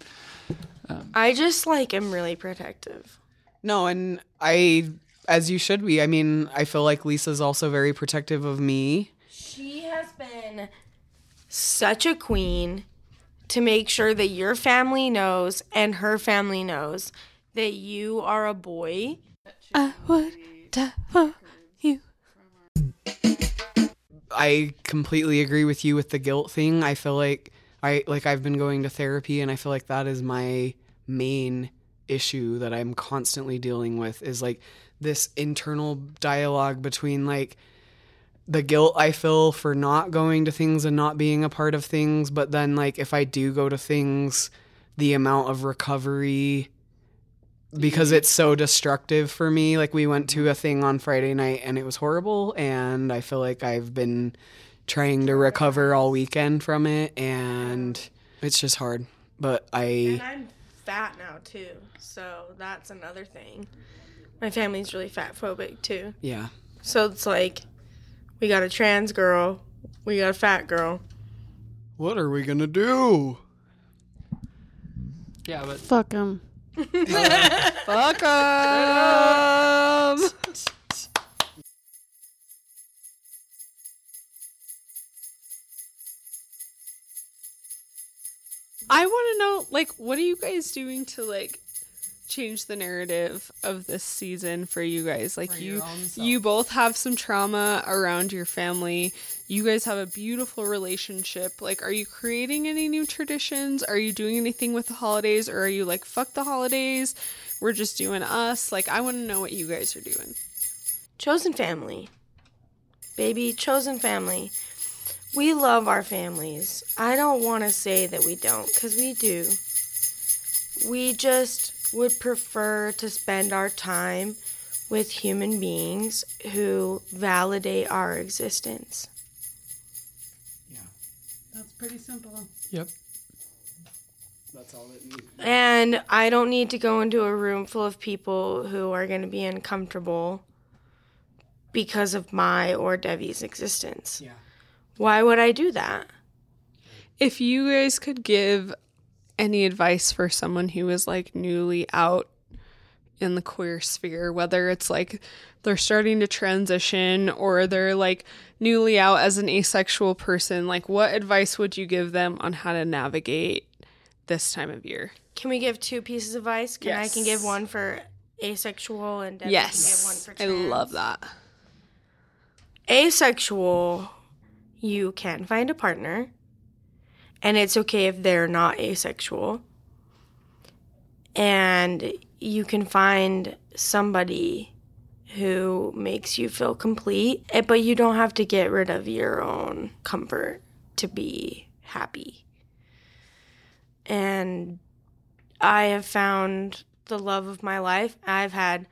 I just like am really protective. No, and I, as you should be. I mean, I feel like Lisa's also very protective of me. She has been such a queen to make sure that your family knows and her family knows that you are a boy. I would die for you. I completely agree with you with the guilt thing. I feel like I like I've been going to therapy and I feel like that is my main issue that I'm constantly dealing with is like this internal dialogue between like the guilt I feel for not going to things and not being a part of things, but then like if I do go to things, the amount of recovery because it's so destructive for me. Like we went to a thing on Friday night and it was horrible and I feel like I've been trying to recover all weekend from it and it's just hard. But I And I'm fat now too, so that's another thing. My family's really fat phobic too. yeah. So it's like we got a trans girl, we got a fat girl. What are we going to do? Yeah, but Fuck them. Fuck 'em! I want to know, like, what are you guys doing to like change the narrative of this season for you guys? Like, For you your own self. you both have some trauma around your family. You guys have a beautiful relationship. Like, are you creating any new traditions? Are you doing anything with the holidays, or are you like, fuck the holidays? We're just doing us. Like, I want to know what you guys are doing. Chosen family. Baby, chosen family. We love our families. I don't want to say that we don't, because we do. We just would prefer to spend our time with human beings who validate our existence. Yeah. That's pretty simple. yep. That's all it needs. And I don't need to go into a room full of people who are going to be uncomfortable because of my or Devi's existence. Yeah. Why would I do that? If you guys could give any advice for someone who is like newly out in the queer sphere, whether it's like they're starting to transition or they're like newly out as an asexual person, like what advice would you give them on how to navigate this time of year? Can we give two pieces of advice? Can I can give one for asexual and Devi yes. can give one for I love that. Asexual, you can find a partner, and it's okay if they're not asexual. And you can find somebody who makes you feel complete, eh, but you don't have to get rid of your own comfort to be happy. And I have found the love of my life. I've had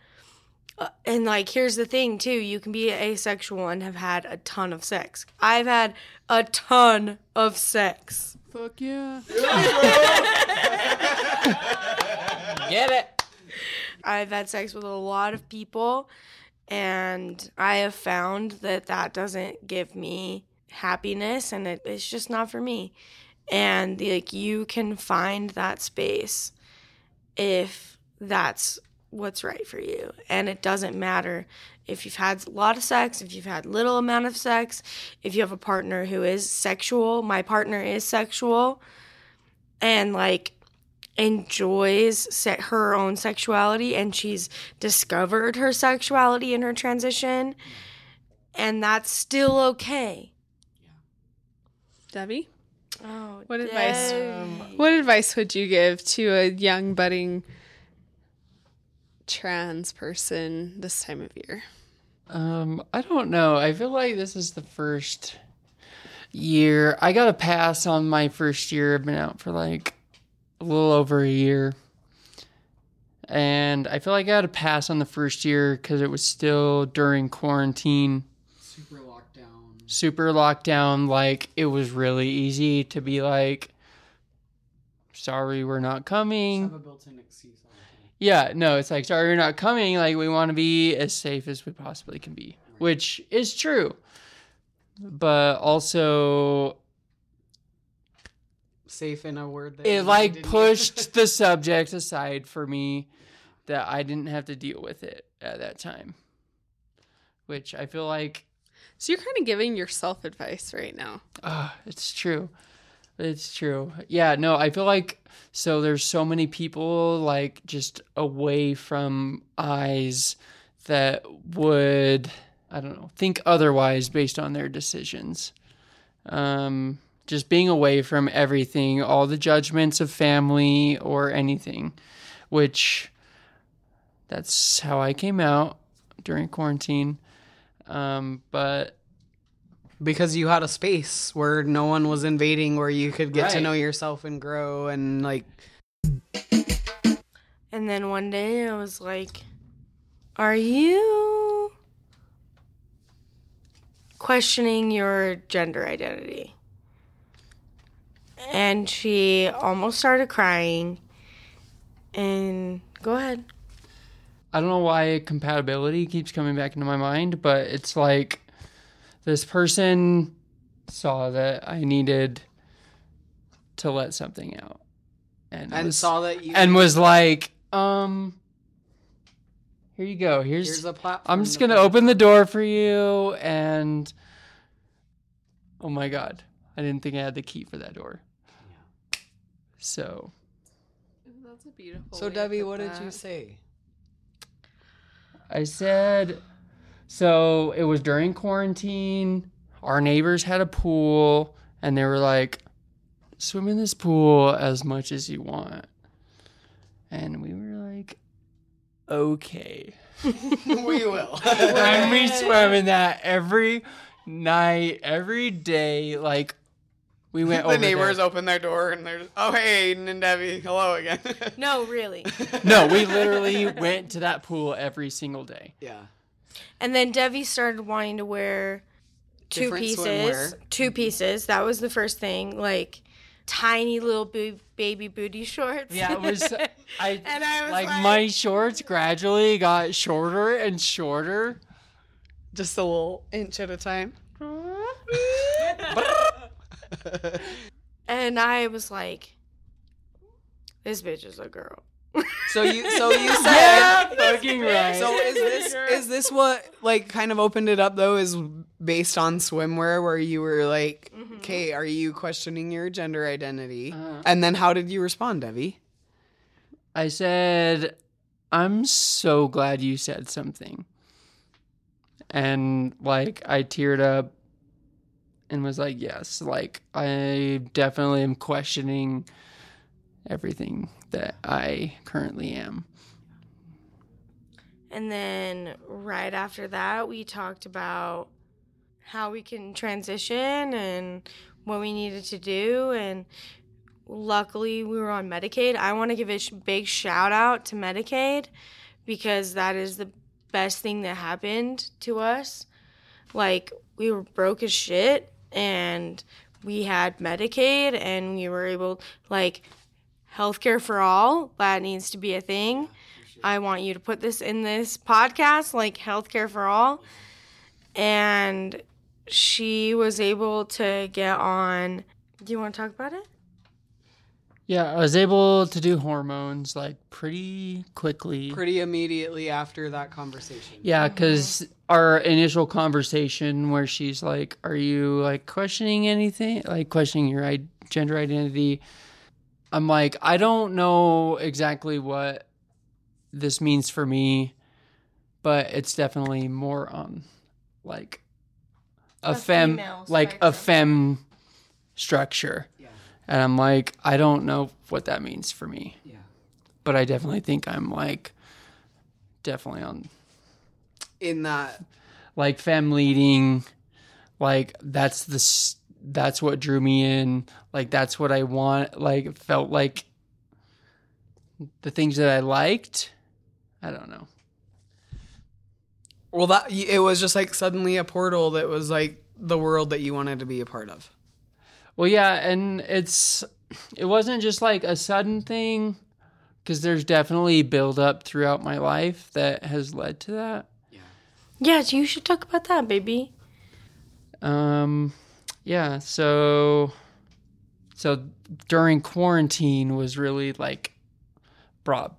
uh, and like here's the thing too you can be asexual and have had a ton of sex i've had a ton of sex Fuck yeah. Get it. i've had sex with a lot of people and i have found that that doesn't give me happiness and it, it's just not for me and like you can find that space if that's what's right for you. And it doesn't matter if you've had a lot of sex if you've had little amount of sex if you have a partner who is sexual my partner is sexual and like enjoys se- her own sexuality and she's discovered her sexuality in her transition and that's still okay. Devi, oh What advice- Devi. what advice would you give to a young budding trans person this time of year? Um, I don't know. I feel like this is the first year. I got a pass on my first year. I've been out for like a little over a year. And I feel like I got a pass on the first year because it was still during quarantine, Super lockdown. super lockdown. Like, it was really easy to be like, sorry, we're not coming. Have a built-in excuse. All the time. Yeah, no, it's like, sorry, you're not coming. Like, we want to be as safe as we possibly can be, which is true. But also, Safe in a word that it like pushed the subject aside for me that I didn't have to deal with it at that time. Which I feel like, So you're kind of giving yourself advice right now. ah, it's true. It's true. Yeah, no, I feel like so there's so many people like just away from eyes that would I don't know, think otherwise based on their decisions. Um just being away from everything, all the judgments of family or anything, which that's how I came out during quarantine. Um, but because you had a space where no one was invading, where you could get to know yourself and grow, and like And then one day I was like, Are you questioning your gender identity? And she almost started crying. And go ahead. I don't know why compatibility keeps coming back into my mind, but it's like this person saw that I needed to let something out. And, and was, saw that you and was like, um here you go. Here's, here's a platform. I'm just gonna open the door for you and oh my god. I didn't think I had the key for that door. So That's a beautiful. So Devi, what did you say? I said, so it was during quarantine. Our neighbors had a pool, and they were like, swim in this pool as much as you want. And we were like, okay. we will. and we swam in that every night, every day. Like, we went the over neighbors there. open their door and they're like, oh hey Eden and Devi hello again. No, really. No, we literally went to that pool every single day. yeah. And then Devi started wanting to wear two Different pieces. swimwear. Two pieces. That was the first thing. Like tiny little boo- baby booty shorts. Yeah, it was. Uh, I And I was like, like- my shorts gradually got shorter and shorter. Just a little inch at a time. and I was like, this bitch is a girl. So you so you said Yeah, fucking right. So is this is this what like kind of opened it up though? Is based on swimwear where you were like, okay, are you questioning your gender identity? Uh-huh. And then how did you respond, Devi? I said, I'm so glad you said something. And like, I teared up and was like, yes, like, I definitely am questioning everything that I currently am. And then right after that, we talked about how we can transition and what we needed to do. And luckily, we were on Medicaid. I want to give a big shout out to Medicaid because that is the best thing that happened to us. Like, we were broke as shit and we had Medicaid and we were able, like, healthcare for all, that needs to be a thing. I want you to put this in this podcast, like healthcare for all. And she was able to get on. Do you want to talk about it? Yeah, I was able to do hormones like pretty quickly. Pretty immediately after that conversation. Yeah, mm-hmm. because our initial conversation where she's like, "Are you like questioning anything? Like questioning your I- gender identity?" I'm like, I don't know exactly what this means for me, but it's definitely more on like a, A fem, female like a fem structure. Yeah. And I'm like, I don't know what that means for me, Yeah. but I definitely think I'm like, definitely on In that like fem leading like that's the s- that's what drew me in. Like that's what I want. Like felt like the things that I liked. I don't know. Well, that it was just like suddenly a portal that was like the world that you wanted to be a part of. Well, yeah, and it's it wasn't just like a sudden thing because there's definitely build up throughout my life that has led to that. Yeah, Yes, you should talk about that, baby. Um, yeah. So, so during quarantine was really like brought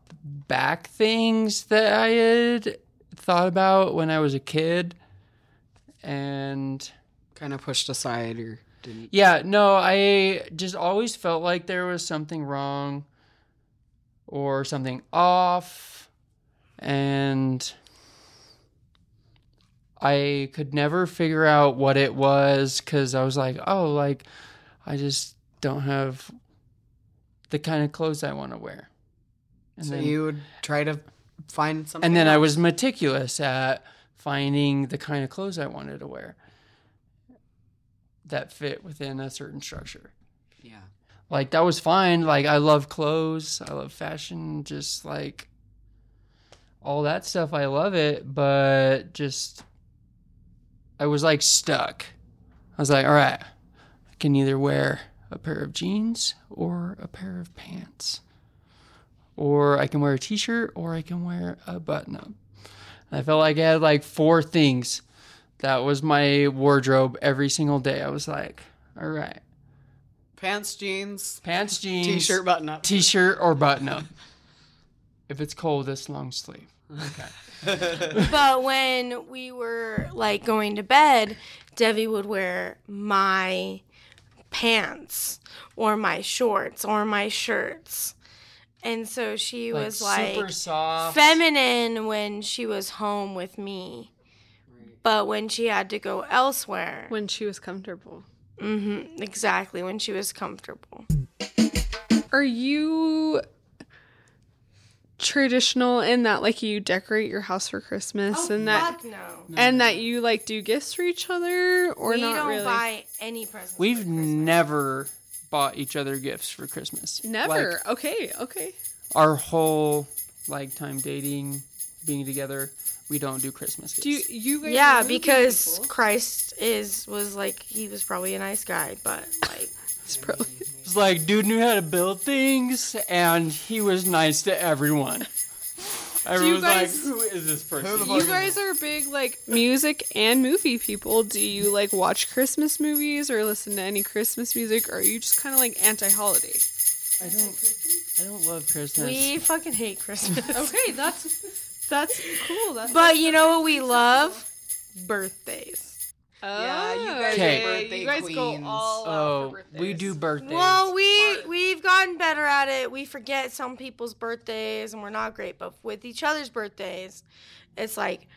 back things that I had thought about when I was a kid, and Kind of pushed aside or didn't. yeah, no, I just always felt like there was something wrong or something off, and I could never figure out what it was because I was like, oh, like I just don't have the kind of clothes I want to wear. And so then, you would try to find something. and then I was meticulous at finding the kind of clothes I wanted to wear that fit within a certain structure. Yeah. Like that was fine. Like I love clothes, I love fashion, just like all that stuff. I love it, but just I was like stuck. I was like, all right, I can either wear a pair of jeans or a pair of pants, or I can wear a t-shirt or I can wear a button-up. I felt like I had like four things. That was my wardrobe every single day. I was like, all right, Pants, jeans, pants, jeans, t-shirt, button up. t-shirt or button up. if it's cold, it's long sleeve. but when we were like going to bed, Devi would wear my pants or my shorts or my shirts. And so she was like super soft. feminine when she was home with me. But when she had to go elsewhere, when she was comfortable. hmm exactly when she was comfortable. Are you traditional in that like you decorate your house for Christmas oh, and that no. and that you like do gifts for each other or we not don't really. buy any presents. We've Christmas. never bought each other gifts for Christmas. Never. Like, okay, okay. our whole like time dating, being together, we don't do Christmas gifts. Do you, you guys Yeah, are because people. Christ is was like he was probably a nice guy, but like It's probably It's like dude knew how to build things, and he was nice to everyone. Everyone was guys- like, "Who is this person?" You guys are big like music and movie people. Do you like watch Christmas movies or listen to any Christmas music or are you just kind of like anti-holiday? I don't. I don't love Christmas. we fucking hate Christmas. Okay, that's that's cool. That's But you know what we love? Birthdays. Oh, you guys are okay. birthday You guys go queens. all out oh, for birthdays. we do birthdays. Well, we we've gotten better at it. We forget some people's birthdays and we're not great, but with each other's birthdays, it's like,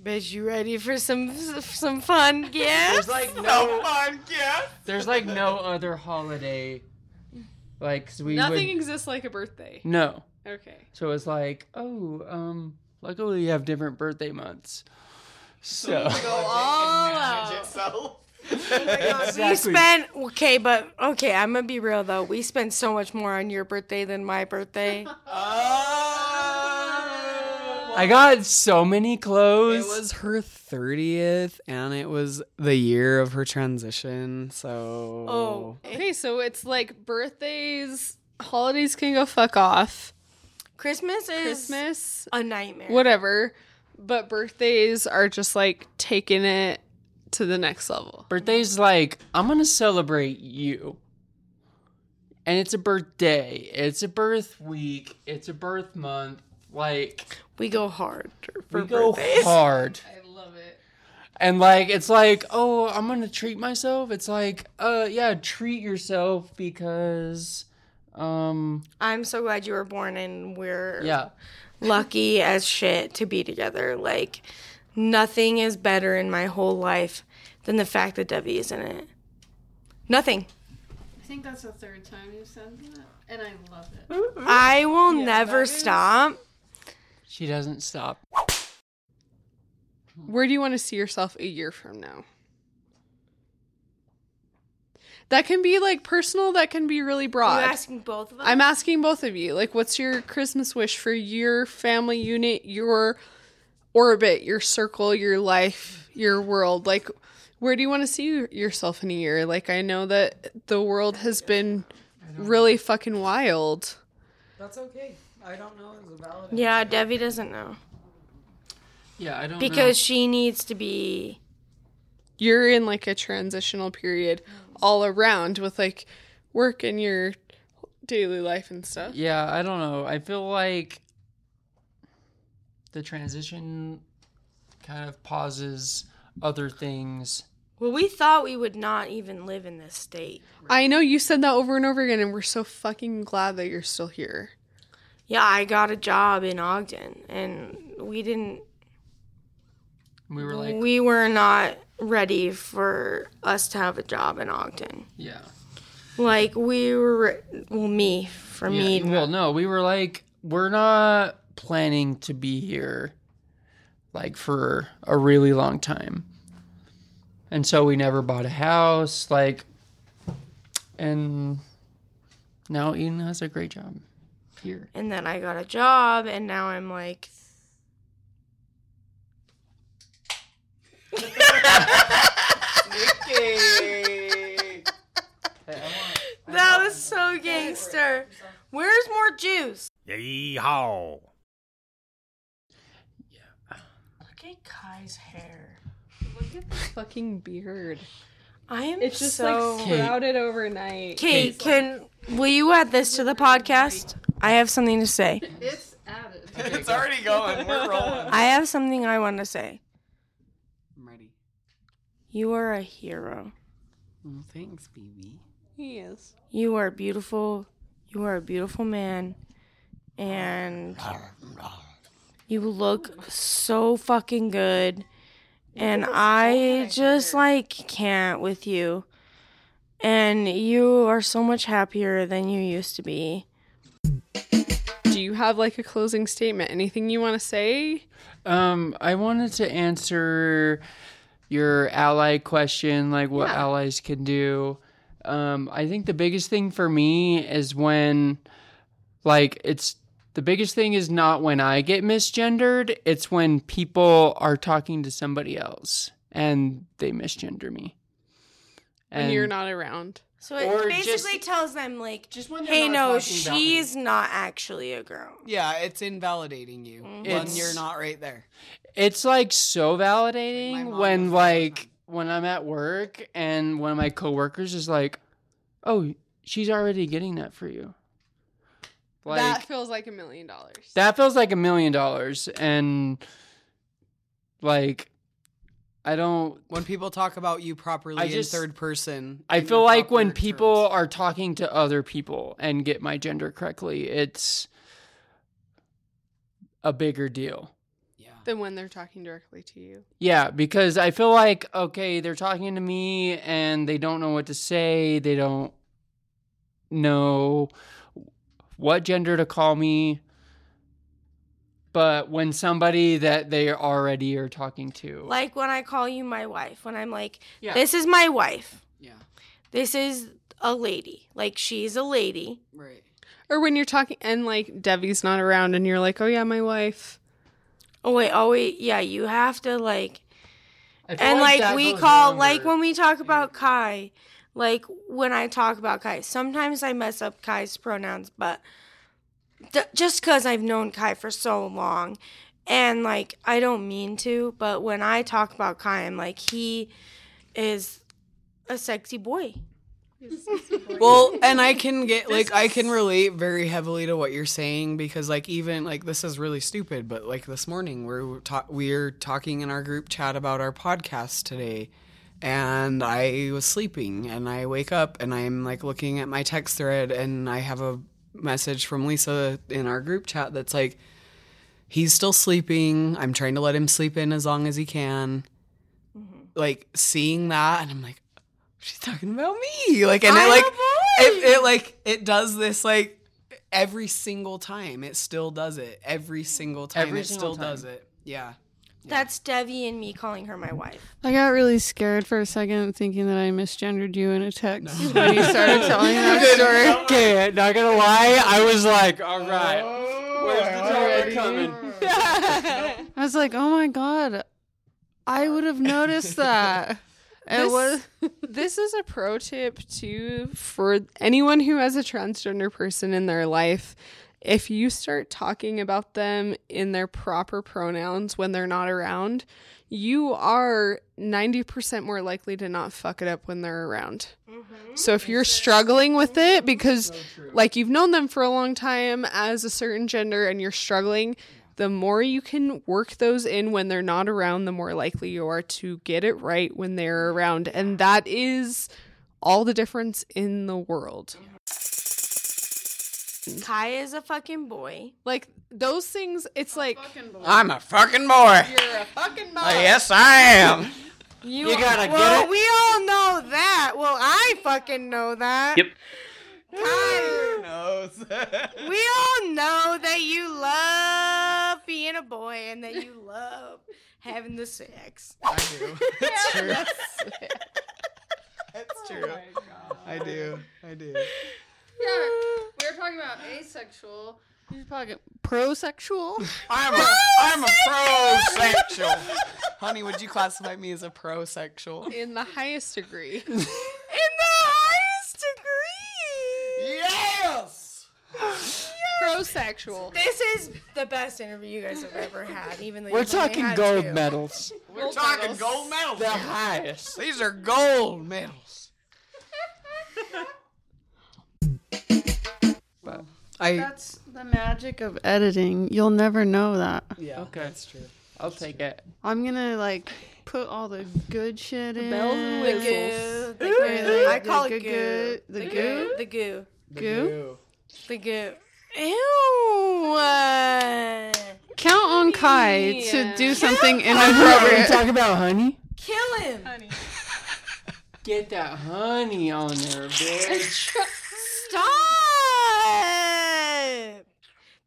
bitch, you ready for some some fun gifts? There's like no fun gifts. There's like no other holiday. Like 'cause we Nothing would, exists like a birthday. no. Okay. So it's like, oh, um, luckily you have different birthday months. So so go all out. We Exactly. spent okay, but okay. I'm gonna be real though. We spent so much more on your birthday than my birthday. Oh. I got so many clothes. It was her 30th and it was the year of her transition. So Oh, Okay, so it's like birthdays, holidays can go fuck off. Christmas is Christmas, a nightmare. whatever. But birthdays are just like taking it to the next level. Birthday's like, I'm gonna celebrate you. And it's a birthday. It's a birth week. It's a birth month. Like We go hard for we go birthdays. hard. I love it. And like it's like, oh, I'm gonna treat myself. It's like, uh yeah, treat yourself because um I'm so glad you were born and we're yeah. lucky as shit to be together. Like nothing is better in my whole life than the fact that Devi is in it. Nothing. I think that's the third time you said that, and I love it. Mm-hmm. I will never that is- stop. She doesn't stop. Where do you want to see yourself a year from now? That can be like personal, that can be really Are broad. you asking both of us? I'm asking both of you, like, what's your Christmas wish for your family unit, your orbit, your circle, your life, your world? Like, where do you want to see yourself in a year? Like, I know that the world has been really fucking wild. That's okay. I don't know is a valid. Yeah, Devi doesn't know Yeah, I don't know. because she needs to be. You're in like a transitional period all around with like work and your daily life and stuff. Yeah, I don't know. I feel like the transition kind of pauses other things. Well, we thought we would not even live in this state. I know you said that over and over again, and we're so fucking glad that you're still here. Yeah, I got a job in Ogden, and we didn't. We were like, we were not ready for us to have a job in Ogden. yeah. Like we were, well, me for yeah. me. Well, no, we were like, we're not planning to be here like for a really long time. And so we never bought a house, like, and now Eden has a great job here. And then I got a job, and now I'm like. That was so gangster. Where's more juice? Yeehaw. Look at Kai's hair. Look at this fucking beard. I am It's just so. like sprouted overnight. Kate, can will you add this to the podcast? I have something to say. It's added. it's already going. We're rolling. I have something I want to say. I'm ready. You are a hero. Well, thanks, BB. He is. You are beautiful. You are a beautiful man. And you look so fucking good. And I just like can't with you. And you are so much happier than you used to be. Do you have like a closing statement? Anything you want to say? Um, I wanted to answer your ally question, like what allies can do. Um, I think the biggest thing for me is when, like, it's the biggest thing is not when I get misgendered, it's when people are talking to somebody else and they misgender me. And you're not around. So it Or basically just- tells them like just when hey not no, talking about me. she's not actually a girl. Yeah, it's invalidating you mm-hmm. when It's- you're not right there. It's like so validating when does that all the like when I'm at work and one of my coworkers is like, "Oh, she's already getting that for you." Like that that, feels like a million dollars. That feels like a million dollars and like I don't When people talk about you properly I in third person, I feel like when proper people terms. are talking to other people and get my gender correctly, it's a bigger deal. yeah. Than when they're talking directly to you. Yeah, because I feel like okay, they're talking to me and they don't know what to say. They don't know what gender to call me. But when somebody that they already are talking to, Like when I call you my wife, when I'm like, Yeah. this is my wife. Yeah. This is a lady. Like she's a lady. Right. Or when you're talking and like Devi's not around and you're like, oh yeah, my wife. Oh wait, oh wait, yeah, you have to like and like that we call longer. like when we talk about Kai, like when I talk about Kai, sometimes I mess up Kai's pronouns, but th- just because I've known Kai for so long, and like I don't mean to, but when I talk about Kai, I'm like he is a sexy boy. Well, and I can get like I can relate very heavily to what you're saying because like even like this is really stupid, but like this morning we're ta- we're talking in our group chat about our podcast today, and I was sleeping and I wake up and I'm like looking at my text thread and I have a message from Lisa in our group chat that's like he's still sleeping. I'm trying to let him sleep in as long as he can. Like seeing that and I'm like she's talking about me. Like and it I'm like it, it like it does this like every single time it still does it. Every single time Every it single still does it. Yeah That's Devi and me calling her my wife. I got really scared for a second, thinking that I misgendered you in a text when you started telling that story. Okay, not gonna lie, I was like, all right, where's oh, the topic coming? I was like, oh my god, I would have noticed that. It This- was this is a pro tip too for anyone who has a transgender person in their life. If you start talking about them in their proper pronouns when they're not around, you are 90% more likely to not fuck it up when they're around. Mm-hmm. So if you're struggling with it mm-hmm. because like you've known them for a long time as a certain gender and you're struggling, the more you can work those in when they're not around, the more likely you are to get it right when they're around. And that is all the difference in the world. Mm-hmm. Kai is a fucking boy. Like those things, it's like I'm a fucking boy. you're a fucking Uh, yes, I am. You, You gotta get well, it. we all know that. Well, I fucking know that. Yep. Kai, knows? we all know that you love being a boy and that you love having the sex. I do. That's true. It's true. I do. I do. Yeah. We were talking about asexual. You're talking prosexual. I'm a I'm a prosexual. Honey, would you classify me as a prosexual? in the highest degree. In the highest degree. Yes. Prosexual. This is the best interview you guys have ever had, even though We're you've only talking had gold two. medals. We're talking gold medals. The highest. These are gold medals. I That's the magic of editing. You'll never know that. yeah, Okay. that's true. I'll take it. I'm gonna like put all the good shit in. bells and The whistles. goo. The goo. I call it The goo. goo- the goo? The goo. Goo? The goo. Ew. uh, Count on Kai to Yeah. do something Are you inappropriate. talking about honey? Kill him. Get that honey on there, bitch. Stop.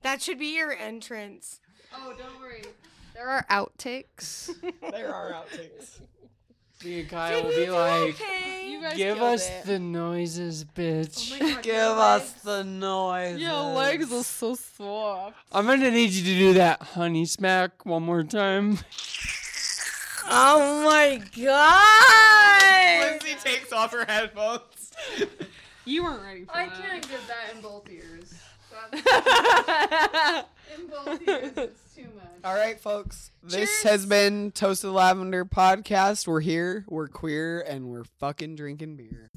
That should be your entrance. Oh, don't worry. There are outtakes. There are outtakes. Me and Kyle will be like, okay. Give us it. the noises, bitch. Oh Give us the noise. Your legs are so soft. I'm gonna need you to do that honey smack one more time. Oh my god. Lindsay takes off her headphones. You weren't ready for I that. I can't get that in both ears. I In both ears, it's too much. All right, folks. This has been Toasted Lavender podcast. We're here. We're queer, and we're fucking drinking beer.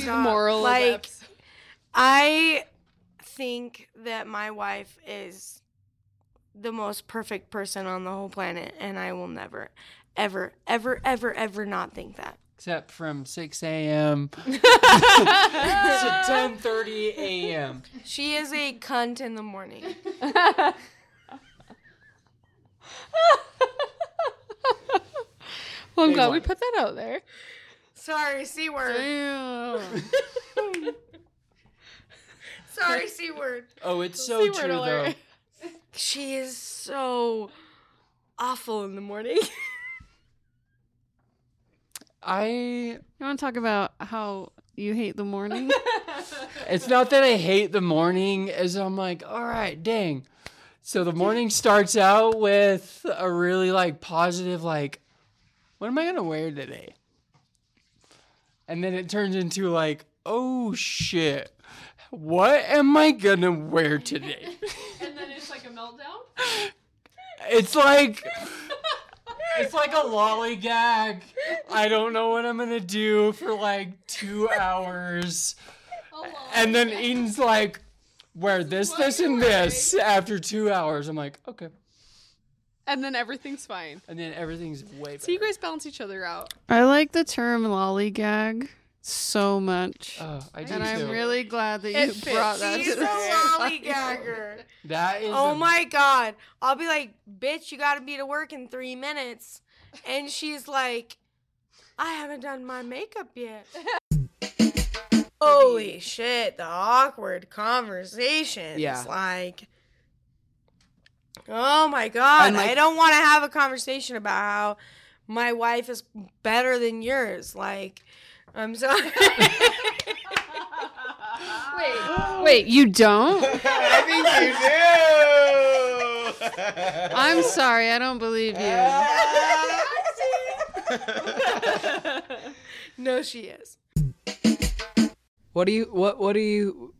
Be the moral like episode. I think that my wife is the most perfect person on the whole planet, and I will never, ever, ever, ever, ever not think that. Except from 6 a.m. to 10:30 a.m. She is a cunt in the morning. Well, I'm Big glad one. we put that out there. Sorry, C word. Sorry, C word. Oh, it's so C-word true though. She is so awful in the morning. I You want to talk about how you hate the morning? it's not that I hate the morning as I'm like, all right, dang. So the morning starts out with a really like positive like what am I going to wear today? And then it turns into like, oh shit. What am I to wear today? and then it's like a meltdown. It's like it's like a lollygag. I don't know what I'm gonna do for like two hours. And then Eden's like, wear this, this, and this after two hours. I'm like, okay. And then everything's fine. And then everything's way better. So you guys balance each other out. I like the term lollygag so much. Oh, I do and I'm really glad that It you fits. brought that She's to a lollygagger. That is. Oh a- my god. I'll be like, bitch, you gotta be to work in three minutes. And she's like, I haven't done my makeup yet. Holy shit, the awkward conversations. Yeah. Like, oh my god. Like- I don't want to have a conversation about how my wife is better than yours. Like, I'm sorry. Wait, wait, you don't? I think you do. I'm sorry, I don't believe you. no, she is. What do you what what do you